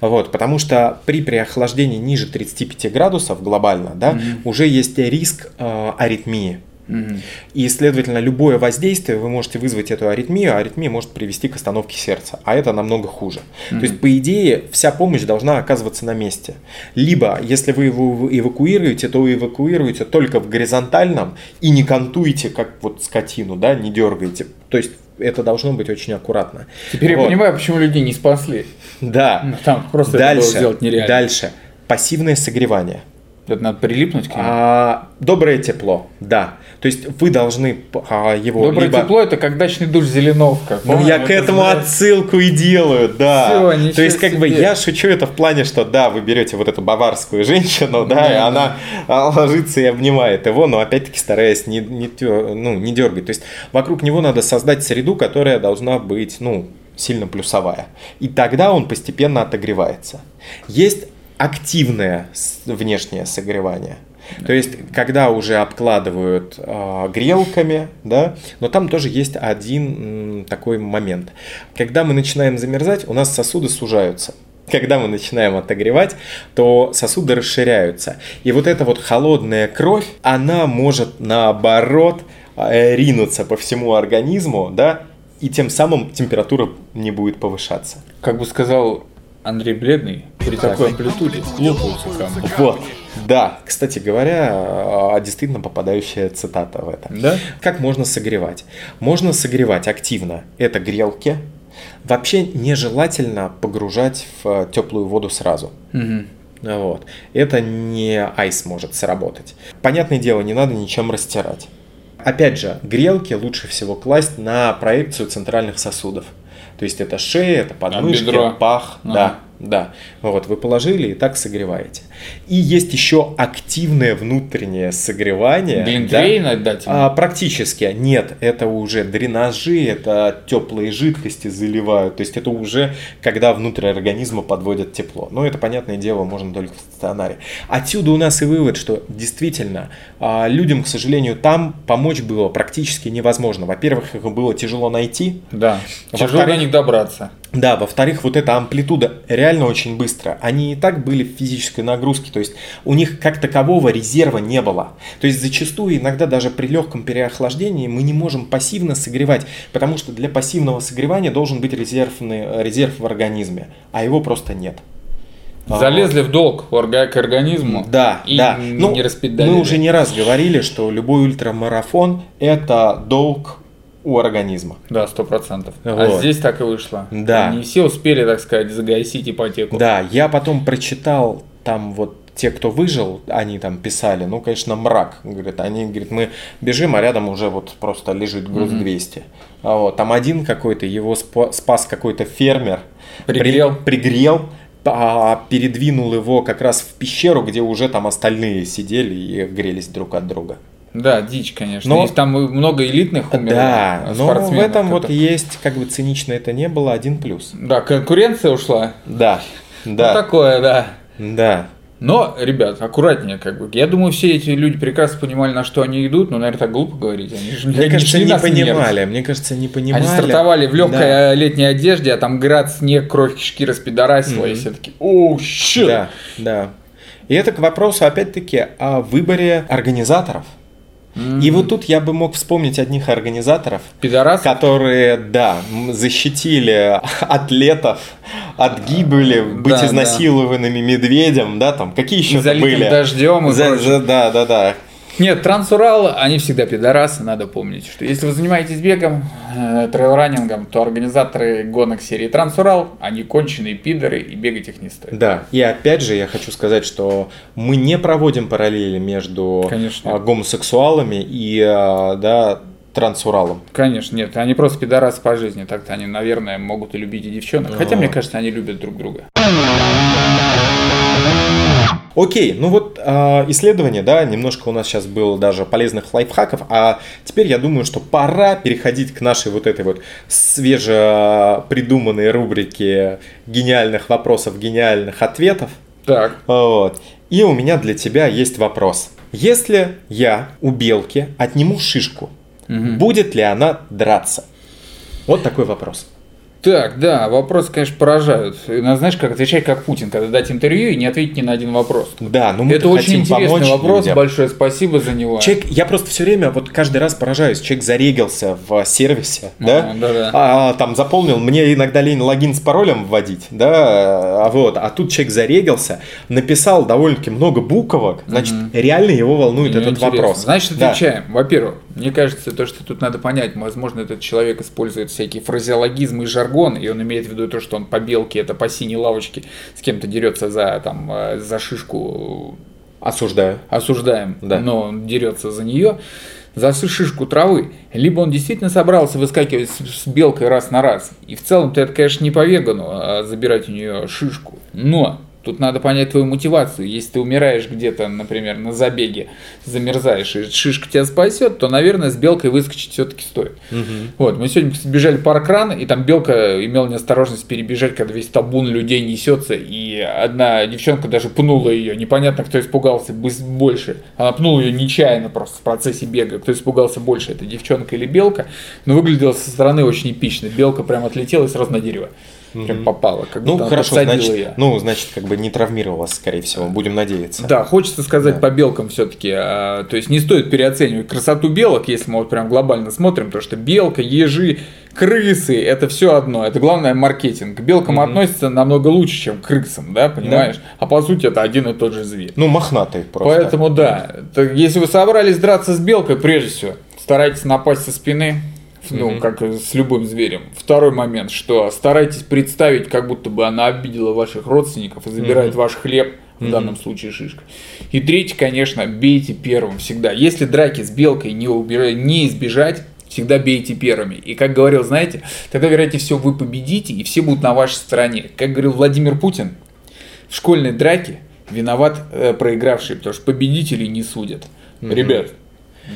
S1: Вот, потому что при переохлаждении ниже 35 градусов глобально, да, уже есть риск э, аритмии.
S2: Мгм.
S1: И, следовательно, любое воздействие вы можете вызвать эту аритмию, а аритмия может привести к остановке сердца, а это намного хуже. То есть, по идее, вся помощь должна оказываться на месте. Либо, если вы его эвакуируете, то эвакуируете только в горизонтальном и не кантуете, как вот скотину, да, не дергаете. То есть, это должно быть очень аккуратно.
S2: Теперь я
S1: Вот.
S2: понимаю, почему людей не спасли.
S1: Да.
S2: Ну, Там просто это было
S1: Дальше,
S2: сделать нереально.
S1: дальше. Пассивное согревание.
S2: Это надо прилипнуть к нему.
S1: А, доброе тепло, да. То есть вы должны а, его
S2: Доброе
S1: либо...
S2: тепло это как дачный душ Зеленовка.
S1: Ну, я к
S2: это
S1: этому
S2: знаешь.
S1: отсылку и делаю, да.
S2: Ничего
S1: То есть, как бы,
S2: себе.
S1: я шучу это в плане, что, да, вы берете вот эту баварскую женщину, да,
S2: Да,
S1: и
S2: да.
S1: она а, ложится и обнимает его, но, опять-таки, стараясь не, не, ну, не дергать. То есть, вокруг него надо создать среду, которая должна быть, ну, сильно плюсовая. И тогда он постепенно отогревается. Есть активное внешнее согревание. То есть, когда уже обкладывают а, грелками, да, но там тоже есть один м, такой момент. Когда мы начинаем замерзать, у нас сосуды сужаются. Когда мы начинаем отогревать, то сосуды расширяются. И вот эта вот холодная кровь, она может наоборот э, ринуться по всему организму, да, и тем самым температура не будет повышаться.
S2: Как бы сказал Андрей Бледный, при такой амплитуде лопаются камни.
S1: Вот. Да, кстати говоря, а, действительно попадающая цитата в это.
S2: Да?
S1: Как можно согревать? Можно согревать активно. Это грелки. Вообще нежелательно погружать в теплую воду сразу.
S2: Мгм.
S1: Вот. Это не айс может сработать. Понятное дело, не надо ничем растирать. Опять же, грелки лучше всего класть на проекцию центральных сосудов. То есть это шея, это подмышки,
S2: бедро.
S1: пах,
S2: Ага.
S1: да, да. Вот вы положили и так согреваете. И есть еще активное внутреннее согревание. да.
S2: Глинтвейн отдать?
S1: А, практически нет, это уже дренажи, это теплые жидкости заливают, то есть это уже когда внутрь организма подводят тепло. Но это, понятное дело, можно только в стационаре. Отсюда у нас и вывод, что действительно а, людям, к сожалению, там помочь было практически невозможно. Во-первых, их было тяжело найти,
S2: Да. Тяжело до них добраться.
S1: да, во-вторых, вот эта амплитуда реально очень быстро. Они и так были в физической нагрузке, то есть у них как такового резерва не было. То есть зачастую иногда даже при легком переохлаждении мы не можем пассивно согревать, потому что для пассивного согревания должен быть резервный, резерв в организме, а его просто нет. А,
S2: Залезли в долг к организму.
S1: Да,
S2: и
S1: да.
S2: не
S1: Ну,
S2: распидалили.
S1: мы уже не раз говорили, что любой ультрамарафон – это долг у организма.
S2: Да, сто процентов. А
S1: Вот.
S2: здесь так и вышло.
S1: Да.
S2: Не все успели, так сказать, загасить ипотеку.
S1: Да, я потом прочитал там вот те, кто выжил, они там писали, ну, конечно, мрак. Говорят, они, говорит, мы бежим, а рядом уже вот просто лежит груз 200. А вот, там один какой-то, его спа- спас какой-то фермер.
S2: Пригрел.
S1: При- пригрел, а, передвинул его как раз в пещеру, где уже там остальные сидели и грелись друг от друга.
S2: Да, дичь, конечно.
S1: Но-
S2: там много элитных умерло.
S1: да,
S2: а,
S1: но в этом вот есть, как бы цинично это не было, один плюс.
S2: Да, конкуренция ушла.
S1: Да,
S2: Ну,
S1: да,
S2: такое, да.
S1: Да.
S2: Но, ребят, аккуратнее, как бы. Я думаю, все эти люди прекрасно понимали, на что они идут, но, наверное, так глупо говорить. Они же
S1: Мне
S2: они
S1: кажется, не
S2: смерть.
S1: понимали. Мне кажется, не понимали.
S2: Они стартовали в легкой
S1: Да.
S2: летней одежде, а там град, снег, кровь, кишки распидорасило, и
S1: Мгм.
S2: все таки о, щит!
S1: Да, да. И это к вопросу, опять-таки, о выборе организаторов. И вот тут я бы мог вспомнить одних организаторов,
S2: Пидорас?
S1: которые, да, защитили атлетов от гибели, быть
S2: да.
S1: изнасилованными медведем, да, там, какие еще были?
S2: дождем и
S1: За- за- да, да, да.
S2: Нет, Трансурал, они всегда пидорасы, надо помнить, что если вы занимаетесь бегом, э, трейл-раннингом, то организаторы гонок серии Трансурал, они конченые пидоры и бегать их не стоит.
S1: Да, и опять же я хочу сказать, что мы не проводим параллели между
S2: Конечно.
S1: а, гомосексуалами и а, да, трансуралом.
S2: Конечно, нет, они просто пидорасы по жизни, так-то они, наверное, могут и любить и девчонок, хотя,
S1: Ага.
S2: мне кажется, они любят друг друга.
S1: Окей, ну вот а, исследование, да, немножко у нас сейчас было даже полезных лайфхаков, а теперь я думаю, что пора переходить к нашей вот этой вот свежепридуманной рубрике гениальных вопросов, гениальных ответов.
S2: Так,
S1: Вот. И у меня для тебя есть вопрос. Если я у белки отниму шишку, будет ли она драться? Вот такой вопрос.
S2: Так, да, вопросы, конечно, поражают. Ну, знаешь, как отвечать как Путин, когда дать интервью и не ответить ни на один вопрос.
S1: Да, ну мы
S2: Это очень
S1: хотим
S2: интересный
S1: помочь
S2: вопрос,
S1: людям.
S2: большое спасибо за него.
S1: Человек, я просто все время, вот каждый раз поражаюсь, человек зарегался в сервисе, да,
S2: Ага, да-да.
S1: а, там заполнил, мне иногда лень логин с паролем вводить, да, а вот, а тут человек зарегался, написал довольно-таки много буквок, значит, реально его волнует
S2: Мне
S1: этот
S2: интересно.
S1: вопрос.
S2: Значит,
S1: Да.
S2: отвечаем. Во-первых, мне кажется, то, что тут надо понять, возможно, этот человек использует всякие фразеологизмы и жаргон, и он имеет в виду то, что он по белке, это по синей лавочке с кем-то дерется за, там, э, за шишку,
S1: Осуждаю.
S2: осуждаем,
S1: Да.
S2: но он дерется за нее, за шишку травы. Либо он действительно собрался выскакивать с, с белкой раз на раз. И в целом-то это, конечно, не по вегану, а забирать у нее шишку. Но тут надо понять твою мотивацию. Если ты умираешь где-то, например, на забеге, замерзаешь, и шишка тебя спасет, то, наверное, с белкой выскочить все-таки стоит. Вот, мы сегодня бежали паркран, и там белка имела неосторожность перебежать, когда весь табун людей несется, и одна девчонка даже пнула ее. Непонятно, кто испугался больше. Она пнула ее нечаянно просто в процессе бега. Кто испугался больше, это девчонка или белка. Но выглядело со стороны очень эпично. Белка прям отлетела и сразу на дерево. Прям попала, как
S1: Ну, хорошо, значит,
S2: её.
S1: ну, значит, как бы не травмировалась, скорее всего, будем надеяться.
S2: Да, хочется сказать по белкам все-таки. то есть не стоит переоценивать красоту белок, если мы вот прям глобально смотрим, потому что белка, ежи, крысы это все одно. Это главное маркетинг. К белкам относятся намного лучше, чем к крысам, да, понимаешь? А по сути это один и тот же зверь.
S1: Ну, мохнатый просто.
S2: Поэтому да, так если вы собрались драться с белкой, прежде всего, старайтесь напасть со спины, ну, как и с любым зверем. Второй момент, что старайтесь представить, как будто бы она обидела ваших родственников и забирает ваш хлеб, в данном случае шишка. И третий, конечно, бейте первым всегда. Если драки с белкой не, убира- не избежать, всегда бейте первыми. И как говорил, знаете, тогда, вероятнее всего, вы победите, и все будут на вашей стороне. Как говорил Владимир Путин, в школьной драке виноват э, проигравший, потому что победителей не судят. Ребят,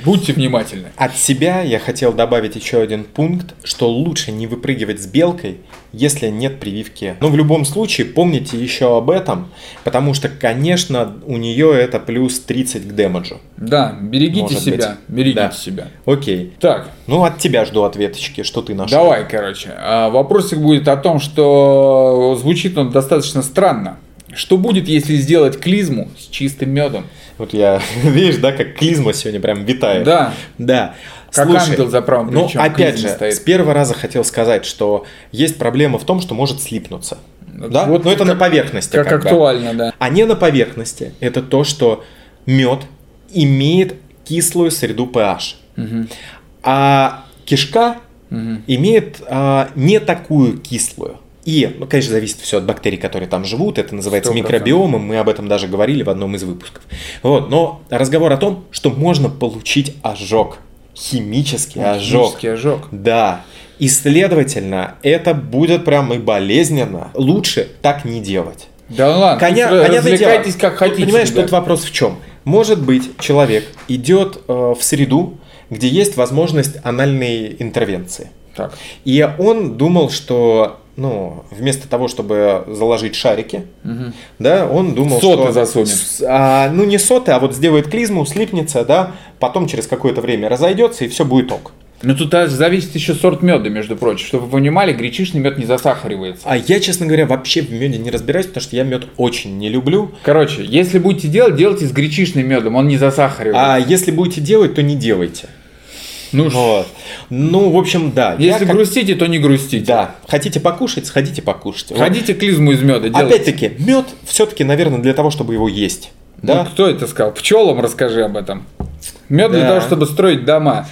S2: будьте внимательны.
S1: От себя я хотел добавить еще один пункт, что лучше не выпрыгивать с белкой, если нет прививки. Но в любом случае помните еще об этом, потому что, конечно, у нее это плюс 30 к дэмэджу.
S2: Да, берегите
S1: Может
S2: себя,
S1: быть.
S2: берегите
S1: Да.
S2: себя.
S1: Окей.
S2: Так,
S1: Ну, от тебя жду ответочки, что ты нашел.
S2: давай, короче. А, Вопросик будет о том, что звучит он достаточно странно. Что будет, если сделать клизму с чистым медом?
S1: Вот я, (laughs) видишь, да, как клизма сегодня прям витает.
S2: Да,
S1: Да.
S2: Как
S1: Слушай,
S2: ангел за правым
S1: Ну, опять же,
S2: стоит.
S1: с первого раза хотел сказать, что есть проблема в том, что может слипнуться. Да?
S2: Вот
S1: Но это
S2: как-
S1: на поверхности.
S2: как
S1: как
S2: актуально, да.
S1: А не на поверхности. Это то, что мед имеет кислую среду pH. А кишка имеет а, не такую кислую. И, ну, конечно, зависит все от бактерий, которые там живут. Это называется
S2: 100%.
S1: микробиомом. Мы об этом даже говорили в одном из выпусков. Вот, но разговор о том, что можно получить ожог. Химический ожог.
S2: Химический ожог.
S1: Да. И, следовательно, это будет прям и болезненно. Лучше так не делать.
S2: Да ладно,
S1: Коня,
S2: развлекайтесь
S1: дело,
S2: как хотите.
S1: Тут, понимаешь,
S2: ребят.
S1: тут вопрос в чем? Может быть, человек идет э, в среду, где есть возможность анальной интервенции.
S2: Так.
S1: И он думал, что ну, вместо того, чтобы заложить шарики, да, он думал,
S2: Соты
S1: что...
S2: засунет.
S1: а, ну, не соты, а вот сделает клизму, слипнется, да, потом через какое-то время разойдется, и все будет ок.
S2: Ну тут зависит еще сорт меда, между прочим. Чтобы вы понимали, гречишный мед не засахаривается.
S1: А я, честно говоря, вообще в меде не разбираюсь, потому что я мед очень не люблю.
S2: Короче, если будете делать, делайте с гречишным медом, он не засахаривается.
S1: А если будете делать, то не делайте.
S2: Ну,
S1: Вот. Ну, в общем, да. я
S2: если
S1: как-
S2: грустите, то не грустите.
S1: Да. Хотите покушать, сходите покушайте. Вот.
S2: Ходите клизму из меда делайте.
S1: Опять-таки, мед все-таки, наверное, для того, чтобы его есть.
S2: Ну,
S1: Да?
S2: кто это сказал? Пчелам расскажи об этом. Мед для
S1: Да.
S2: того, чтобы строить дома.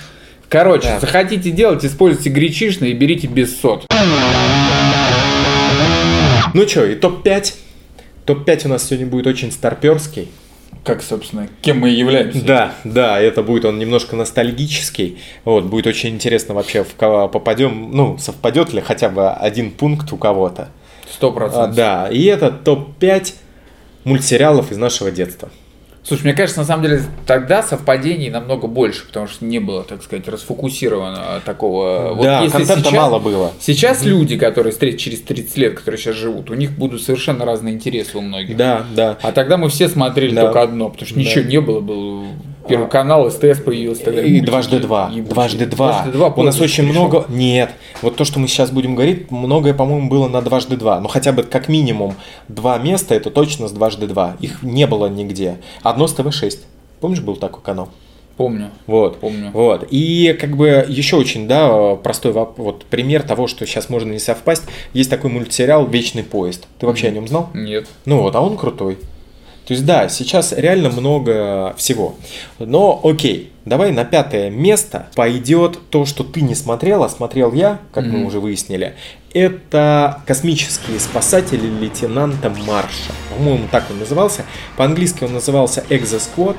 S2: Короче,
S1: Да.
S2: захотите делать, используйте гречишный и берите без сот.
S1: Ну что, и топ-5. Топ-5 у нас сегодня будет очень старперский.
S2: Как, собственно, кем мы и являемся.
S1: Да, да, это будет он немножко ностальгический. Вот, будет очень интересно вообще, в кого попадем, ну, совпадет ли хотя бы один пункт у кого-то.
S2: Сто
S1: А,
S2: процентов.
S1: да, и это топ-5 мультсериалов из нашего детства.
S2: Слушай, мне кажется, на самом деле тогда совпадений намного больше, потому что не было, так сказать, расфокусировано такого. Вот
S1: да,
S2: если
S1: контента
S2: сейчас-
S1: мало было.
S2: Сейчас люди, которые встретят через 30 лет, которые сейчас живут, у них будут совершенно разные интересы у многих.
S1: Да, да.
S2: А тогда мы все смотрели
S1: Да.
S2: только одно, потому что
S1: Да.
S2: ничего не было, был Первый канал, СТС появился. далее.
S1: И дважды два. Дважды два. У нас очень
S2: пришел.
S1: много. Нет. Вот то, что мы сейчас будем говорить, многое, по-моему, было на дважды два. Ну, хотя бы как минимум два места, это точно с дважды два. Их не было нигде. Одно с ТВ-6. Помнишь, был такой канал?
S2: Помню.
S1: Вот.
S2: Помню.
S1: Вот. И как бы еще очень, да, простой вот пример того, что сейчас можно не совпасть. Есть такой мультсериал «Вечный поезд». Ты вообще о нем знал?
S2: Нет.
S1: Ну вот, а он крутой. То есть, да, сейчас реально много всего. Но окей, давай на пятое место пойдет то, что ты не смотрел, а смотрел я, как мы
S2: Мгм.
S1: уже выяснили. Это космические спасатели лейтенанта Марша. По-моему, так он назывался. По-английски он назывался Exosquad.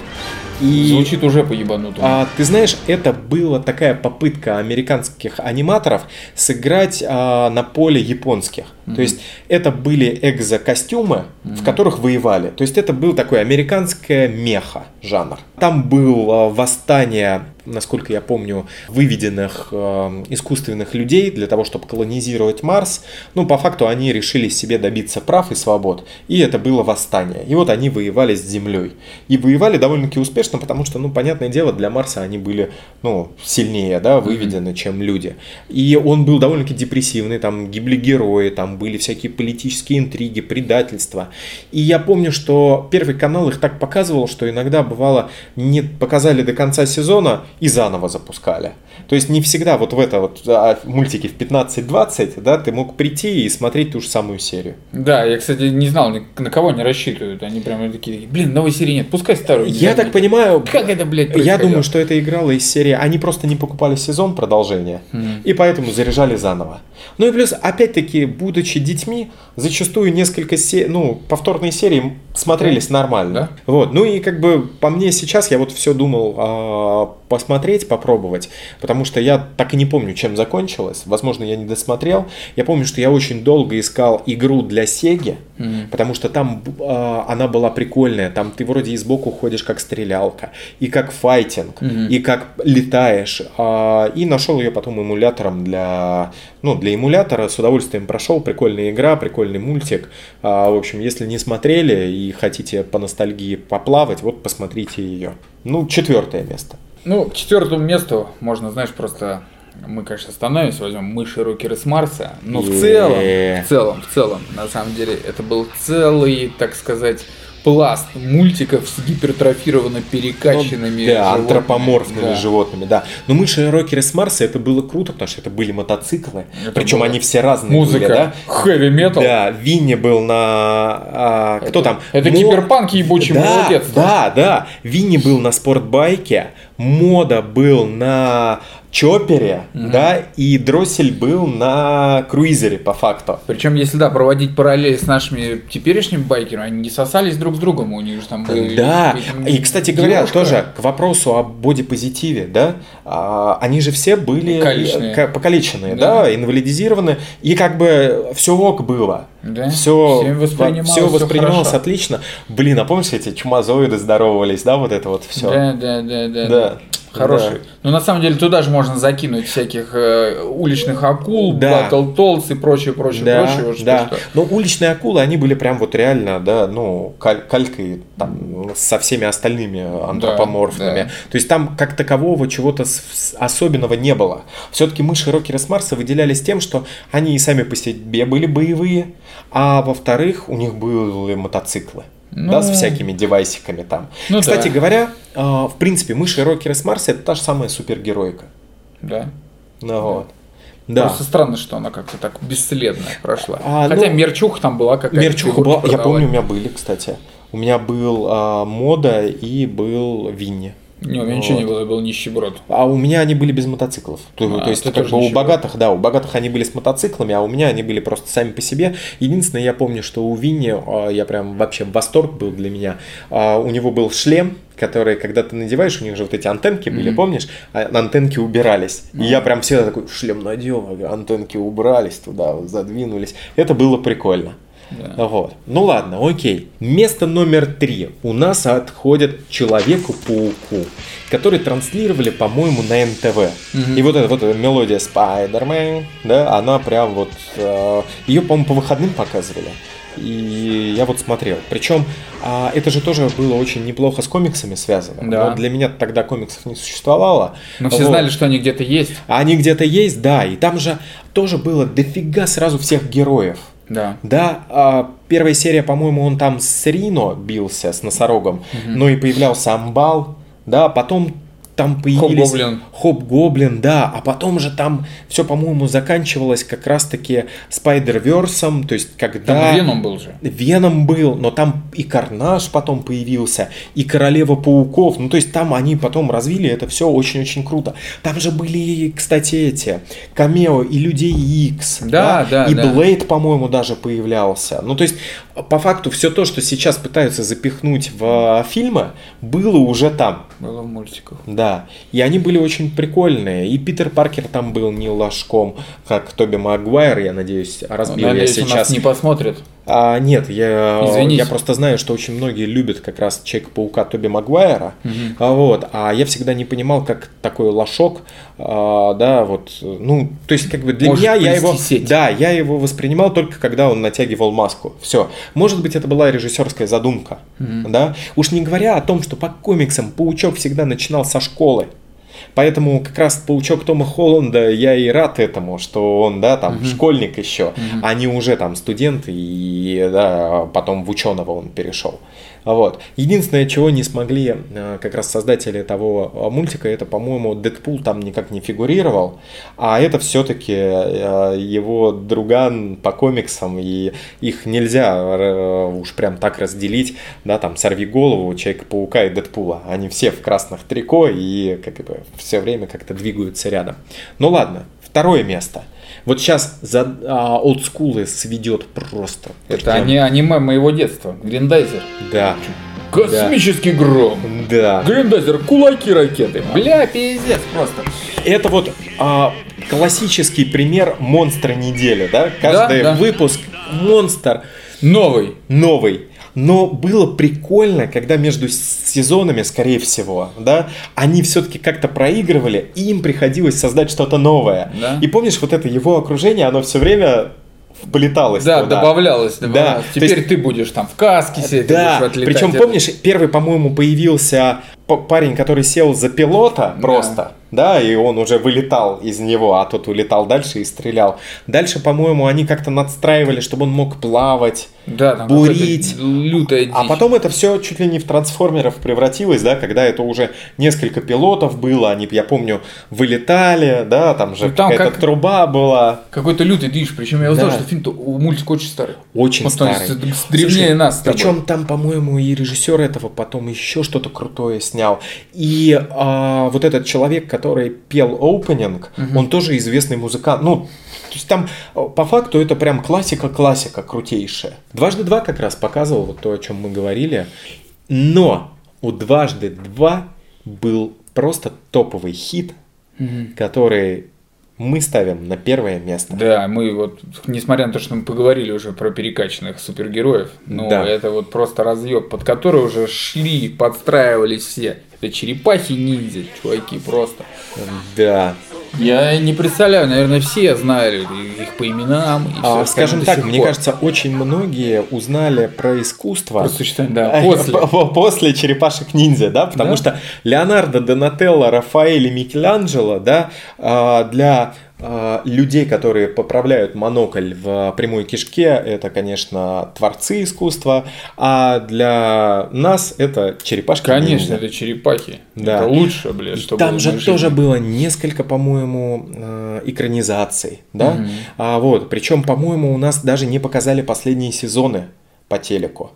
S1: И
S2: Звучит уже по ебанутому.
S1: а, ты знаешь, это была такая попытка американских аниматоров сыграть а, на поле японских. То есть это были экзокостюмы, в которых воевали. То есть это был такой американская меха жанр. Там был а, восстание, создания насколько я помню, выведенных а, искусственных людей для того, чтобы колонизировать Марс. Ну, по факту они решили себе добиться прав и свобод. И это было восстание. И вот они воевали с Землей. И воевали довольно-таки успешно, потому что, ну, понятное дело, для Марса они были, ну, сильнее, да, выведены, чем люди. И он был довольно-таки депрессивный, там гибли герои, там были всякие политические интриги, предательства. И я помню, что Первый канал их так показывал, что иногда бывало не показали до конца сезона и заново запускали. То есть не всегда вот в это вот а, мультики в 15-20, да, ты мог прийти и смотреть ту же самую серию.
S2: Да, я, кстати, не знал, на кого они рассчитывают. Они прямо такие, блин, новой серии нет, пускай старую.
S1: Я так понимаю,
S2: Как это, блядь,
S1: Я
S2: происходило?
S1: думаю, что это играло из серии. Они просто не покупали сезон продолжения.
S2: Мгм.
S1: И поэтому заряжали заново. Ну и плюс, опять-таки, будучи детьми, зачастую несколько се... ну, повторные серии смотрелись нормально.
S2: Да.
S1: Вот. Ну и как бы по мне сейчас я вот все думал а, посмотреть, попробовать, потому что я так и не помню, чем закончилось. Возможно, я не досмотрел. Я помню, что я очень долго искал игру для Сеги,
S2: Мгм.
S1: потому что там а, она была прикольная. Там ты вроде и сбоку ходишь как стрелялка, и как файтинг,
S2: Мгм.
S1: и как летаешь. А, и нашел ее потом эмулятором для, ну, для эмулятора. С удовольствием прошел. Прикольная игра, прикольный мультик. А, в общем, если не смотрели и хотите по ностальгии поплавать, вот посмотрите ее. Ну, четвертое место.
S2: Ну, к четвертому месту можно, знаешь, просто мы, конечно, остановимся, возьмем мыши рокеры с Марса, но в целом, в целом, в целом, на самом деле, это был целый, так сказать, пласт мультиков с гипертрофированно перекачанными
S1: Ну, да,
S2: животными.
S1: антропоморфными
S2: Да.
S1: животными, да. Но мыши и рокеры с Марса это было круто, потому что это были мотоциклы.
S2: Это
S1: Причем
S2: было.
S1: они все разные
S2: Музыка,
S1: были, да?
S2: хэви метал.
S1: Да, Винни был на... а, кто там?
S2: Это
S1: Мо-
S2: киберпанк ебучий
S1: да,
S2: молодец.
S1: Да, да. Винни был на спортбайке, Мода был на чопере, да, и Дроссель был на круизере по факту.
S2: Причем, если да, проводить параллели с нашими теперешними байкерами, они не сосались друг с другом, у них же там были...
S1: Да, и, кстати говоря,
S2: девушка.
S1: тоже к вопросу о бодипозитиве, да, а, они же все были
S2: Покалеченные.
S1: э, покалеченные,
S2: Да.
S1: да, инвалидизированы, и как бы все ок было.
S2: Да,
S1: Все,
S2: всем воспринималось,
S1: все воспринималось отлично. Блин, а помнишь, эти чумазоиды здоровались, да, вот это вот все.
S2: Да, да, да, да.
S1: Да.
S2: Хороший.
S1: Да.
S2: Но на самом деле туда же можно закинуть всяких э, уличных акул,
S1: Да.
S2: батл толс и прочее, прочее,
S1: Да,
S2: прочее. Вот
S1: да.
S2: что.
S1: Но уличные акулы, они были прям вот реально, да, ну, каль- калькой там, со всеми остальными антропоморфными.
S2: да.
S1: То есть там как такового чего-то особенного не было. Все-таки мыши Рокера с Марса выделялись тем, что они и сами по себе были боевые, а во-вторых, у них были мотоциклы. Да, с
S2: Ну.
S1: всякими девайсиками там.
S2: Ну
S1: Кстати
S2: да.
S1: говоря, э, в принципе, мыши Рокера с Марса это та же самая супергеройка.
S2: Да.
S1: Ну, вот. Да.
S2: Просто странно, что она как-то так бесследно прошла.
S1: А,
S2: Хотя
S1: ну,
S2: мерчуха там была какая-то.
S1: Мерчуха была, я
S2: продавали.
S1: помню, у меня были, кстати. У меня был а, Мода и был Винни.
S2: Не, у меня ничего не было, я был нищеброд.
S1: А у меня они были без мотоциклов. То,
S2: А,
S1: то есть, как бы у богатых, да, у богатых они были с мотоциклами, а у меня они были просто сами по себе. Единственное, я помню, что у Винни, а, я прям вообще восторг был для меня. А, У него был шлем, который, когда ты надеваешь, у них же вот эти антенки были, помнишь? А антенки убирались. И я прям всегда такой, шлем надел, антенки убрались туда, вот, задвинулись. Это было прикольно.
S2: Да.
S1: Вот. Ну ладно, окей. Место номер три. У нас отходит Человеку-пауку, который транслировали, по-моему, на НТВ. И вот эта вот мелодия Spider-Man, да, она прям вот... э, ее, по-моему, по выходным показывали. И я вот смотрел. Причем а, это же тоже было очень неплохо с комиксами связано.
S2: Да.
S1: Но для меня тогда комиксов не существовало.
S2: Но все
S1: Вот.
S2: знали, что они где-то есть.
S1: Они где-то есть, да. И там же тоже было дофига сразу всех героев.
S2: Да.
S1: Да, а, первая серия, по-моему, он там с Рино бился, с носорогом, но и появлялся Амбал, да, потом там появились... Хоп-гоблин, да, а потом же там все, по-моему, заканчивалось как раз-таки Спайдер-версом, то есть когда...
S2: Там Веном был же.
S1: Веном был, но там и Карнаж потом появился, и Королева Пауков. Ну, то есть там они потом развили это все очень-очень круто. Там же были, кстати, эти камео и Людей Икс.
S2: Да, да,
S1: И
S2: да.
S1: Блейд, по-моему, даже появлялся. Ну, то есть, по факту, все то, что сейчас пытаются запихнуть в фильмы, было уже там.
S2: Было в мультиках.
S1: Да, и они были очень прикольные. И Питер Паркер там был не ложком, как Тоби Магуайр, я надеюсь, разбил
S2: Надеюсь,
S1: я сейчас.
S2: нас не посмотрят.
S1: А, нет, я, я просто знаю, что очень многие любят как раз Человека-паука Тоби Магуайра. А, вот, а я всегда не понимал, как такой лошок, а, да, вот, ну, то есть, как бы для
S2: Может
S1: меня я его,
S2: сеть.
S1: да, я его воспринимал только когда он натягивал маску. Все. Может быть, это была режиссерская задумка, да. Уж не говоря о том, что по комиксам Паучок всегда начинал со школы. Поэтому как раз паучок Тома Холланда, я и рад этому, что он, да, там, школьник еще, а не уже там студент, и да, потом в ученого он перешел. Вот. Единственное, чего не смогли э, как раз создатели того э, мультика, это, по-моему, Дэдпул там никак не фигурировал, а это все-таки его друган по комиксам, и их нельзя э, уж прям так разделить, да, там, сорви голову, Человека-паука и Дэдпула. Они все в красных трико и как бы все время как-то двигаются рядом. Ну ладно, второе место. Вот сейчас за а, олдскулы сведет просто.
S2: Это
S1: Прям,
S2: они, аниме моего детства. Гриндайзер.
S1: Да,
S2: Космический гром.
S1: да.
S2: Гриндайзер, кулаки, ракеты. Бля, пиздец просто.
S1: Это вот а, классический пример монстра недели, да? Каждый
S2: да.
S1: выпуск монстр
S2: Новый.
S1: новый. Но было прикольно, когда между сезонами, скорее всего, да, они все-таки как-то проигрывали, и им приходилось создать что-то новое.
S2: Да.
S1: И помнишь, вот это его окружение, оно все время вплеталось
S2: Да,
S1: туда.
S2: добавлялось, добавлялось.
S1: то
S2: Теперь
S1: есть-
S2: ты будешь там в каске сидеть, ты
S1: Да,
S2: будешь отлетать.
S1: причем помнишь, первый, по-моему, появился парень, который сел за пилота просто, да, и он уже вылетал из него, а тот улетал дальше и стрелял. Дальше, по-моему, они как-то надстраивали, чтобы он мог плавать,
S2: Да, там
S1: бурить.
S2: лютая дичь.
S1: А потом это все чуть ли не в трансформеров превратилось, да, когда это уже несколько пилотов было, они, я помню, вылетали, да, там же
S2: Ну, там
S1: какая-то
S2: как-
S1: труба была.
S2: Какой-то лютый дичь. Причем я узнал,
S1: Да.
S2: что фильм мультик очень старый.
S1: Очень
S2: он
S1: старый.
S2: древнее нас с тобой.
S1: Причем там, по-моему, и режиссер этого потом еще что-то крутое снял. И а, вот этот человек, который пел опенинг, он тоже известный музыкант. Ну, то есть там а, по факту это прям классика-классика крутейшая. Дважды два как раз показывал вот то, о чем мы говорили. Но у дважды два был просто топовый хит, который мы ставим на первое место.
S2: Да, мы вот, несмотря на то, что мы поговорили уже про перекачанных супергероев, но
S1: Да.
S2: это вот просто разъеб, под который уже шли, подстраивались все. Это черепахи-ниндзя, чуваки, просто.
S1: Да.
S2: Я не представляю, наверное, все знали их по именам. И
S1: А,
S2: всё
S1: скажем так, мне кажется, очень многие узнали про искусство.
S2: Про существование, да, (laughs) после.
S1: по- по- после черепашек ниндзя, да, потому
S2: Да.
S1: что Леонардо, Донателло, Рафаэль и Микеланджело, да, а, для людей, которые поправляют монокль в прямой кишке, это, конечно, творцы искусства, а для нас это черепашки
S2: Конечно,
S1: ниндзя.
S2: это черепахи.
S1: Да.
S2: Это лучше, блядь, что
S1: там же тоже
S2: жизни.
S1: было несколько, по-моему, э, экранизаций, да?
S2: Мгм.
S1: А вот, причем, по-моему, у нас даже не показали последние сезоны по телеку.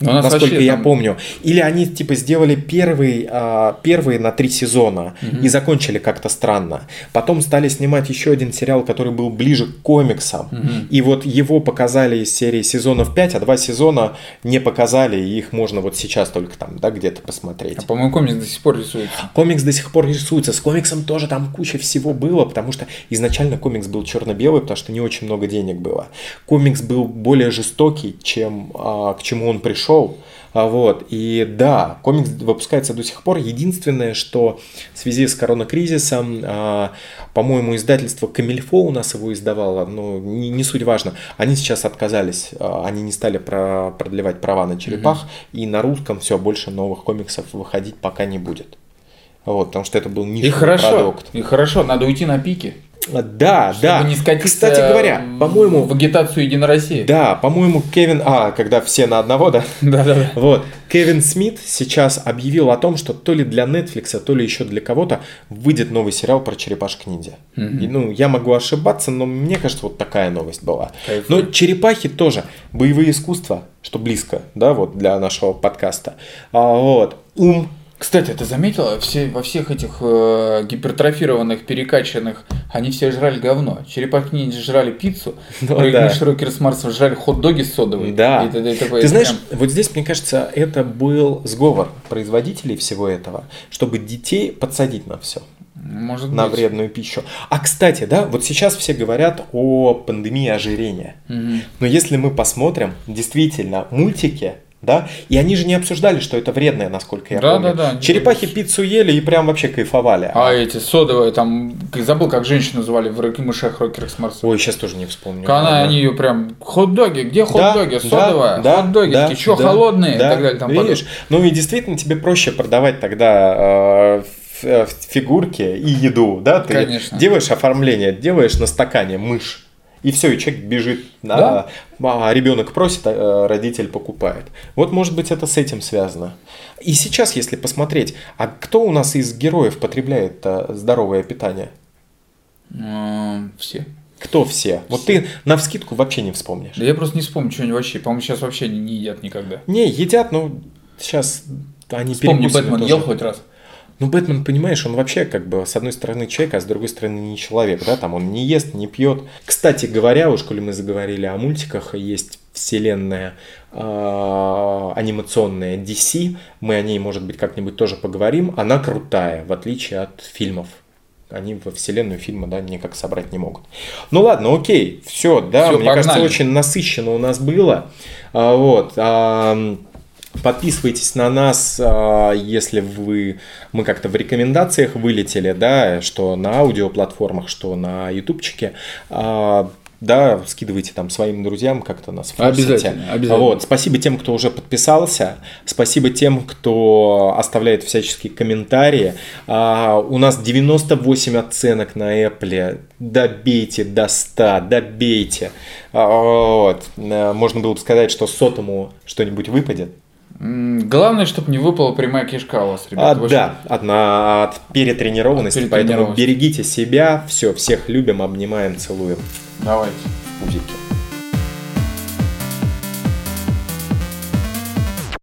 S1: Ну, насколько я там... помню. Или они типа сделали первый, а, первый на три сезона угу. и закончили как-то странно. Потом стали снимать еще один сериал, который был ближе к комиксам. Угу. И вот его показали из серии сезонов 5, а два сезона не показали, и их можно вот сейчас только там, да, где-то посмотреть. А
S2: по-моему, комикс до сих пор рисуется.
S1: Комикс до сих пор рисуется. С комиксом тоже там куча всего было, потому что изначально комикс был черно-белый, потому что не очень много денег было. Комикс был более жестокий, чем а, к чему он пришел. А, вот. И да, комикс выпускается до сих пор. Единственное, что в связи с коронакризисом, а, по-моему, издательство Камильфо у нас его издавало, но не, не суть важно. Они сейчас отказались, а, они не стали про, продлевать права на черепах, mm-hmm. и на русском все, больше новых комиксов выходить пока не будет. Вот, потому что это был нишевый и
S2: хорошо,
S1: продукт.
S2: И хорошо, надо уйти на пике.
S1: Да,
S2: Чтобы
S1: да.
S2: не скатиться
S1: Кстати говоря, по-моему...
S2: В агитацию Единой России.
S1: Да, по-моему, Кевин... А, когда все на одного, да? (laughs)
S2: Да, да, да.
S1: Вот. Кевин Смит сейчас объявил о том, что то ли для Netflix, то ли еще для кого-то выйдет новый сериал про черепашек-ниндзя. Mm-hmm. И, ну, я могу ошибаться, но мне кажется, вот такая новость была. Кайфуй. Но черепахи тоже. Боевые искусства, что близко, да, вот для нашего подкаста. А, вот. Ум
S2: кстати, ты заметила, все, во всех этих э, гипертрофированных, перекачанных, они все жрали говно. Черепахи ниндзя жрали пиццу, (laughs) ну, да. Рокер с Марса жрали хот-доги с содовой.
S1: Да. И, и, и, ты знаешь, прям... вот здесь, мне кажется, это был сговор производителей всего этого, чтобы детей подсадить на все.
S2: Может
S1: на быть. вредную пищу. А кстати, да, вот сейчас все говорят о пандемии ожирения. Угу. Но если мы посмотрим, действительно, мультики да? И они же не обсуждали, что это вредное, насколько я
S2: да,
S1: помню.
S2: Да, да,
S1: Черепахи пиццу ели и прям вообще кайфовали.
S2: А, эти содовые, там, забыл, как женщину звали в Рык мышах Рокерах с Марса.
S1: Ой, сейчас тоже не вспомню.
S2: Она, да. они ее прям, хот-доги, где хот-доги, да, содовая, да, хот-доги, да, что, да, холодные да, и так далее. Там
S1: видишь, ну и действительно тебе проще продавать тогда э, фигурки и еду, да? Ты
S2: Конечно.
S1: делаешь оформление, делаешь на стакане мышь и все, и человек бежит, да? Да? а ребенок просит, а родитель покупает. Вот может быть это с этим связано. И сейчас, если посмотреть, а кто у нас из героев потребляет здоровое питание?
S2: Все.
S1: Кто все? все? Вот ты на вскидку вообще не вспомнишь.
S2: Да я просто не вспомню, что они вообще. По-моему, сейчас вообще не, не едят никогда.
S1: Не, едят, но сейчас они
S2: Вспомни, Бэтмен тоже. ел хоть раз.
S1: Ну, Бэтмен, понимаешь, он вообще как бы с одной стороны человек, а с другой стороны не человек, да, там он не ест, не пьет. Кстати говоря, уж коли мы заговорили о мультиках, есть вселенная э, анимационная DC, мы о ней, может быть, как-нибудь тоже поговорим, она крутая, в отличие от фильмов. Они во вселенную фильма, да, никак собрать не могут. Ну ладно, окей, все, да, все, мне погнали. кажется, очень насыщенно у нас было. А, вот. А, Подписывайтесь на нас, а, если вы, мы как-то в рекомендациях вылетели, да, что на аудиоплатформах, что на ютубчике. А, да, скидывайте там своим друзьям как-то нас
S2: Обязательно, обязательно.
S1: Вот, спасибо тем, кто уже подписался, спасибо тем, кто оставляет всяческие комментарии. А, у нас 98 оценок на Apple, добейте до 100, добейте. А, вот. Э, можно было бы сказать, что сотому что-нибудь выпадет.
S2: Главное, чтобы не выпала прямая кишка у вас, ребята.
S1: А, да, от, на, от перетренированности, от перетренированности, поэтому берегите себя. Все, всех любим, обнимаем, целуем.
S2: Давайте.
S1: Пузики.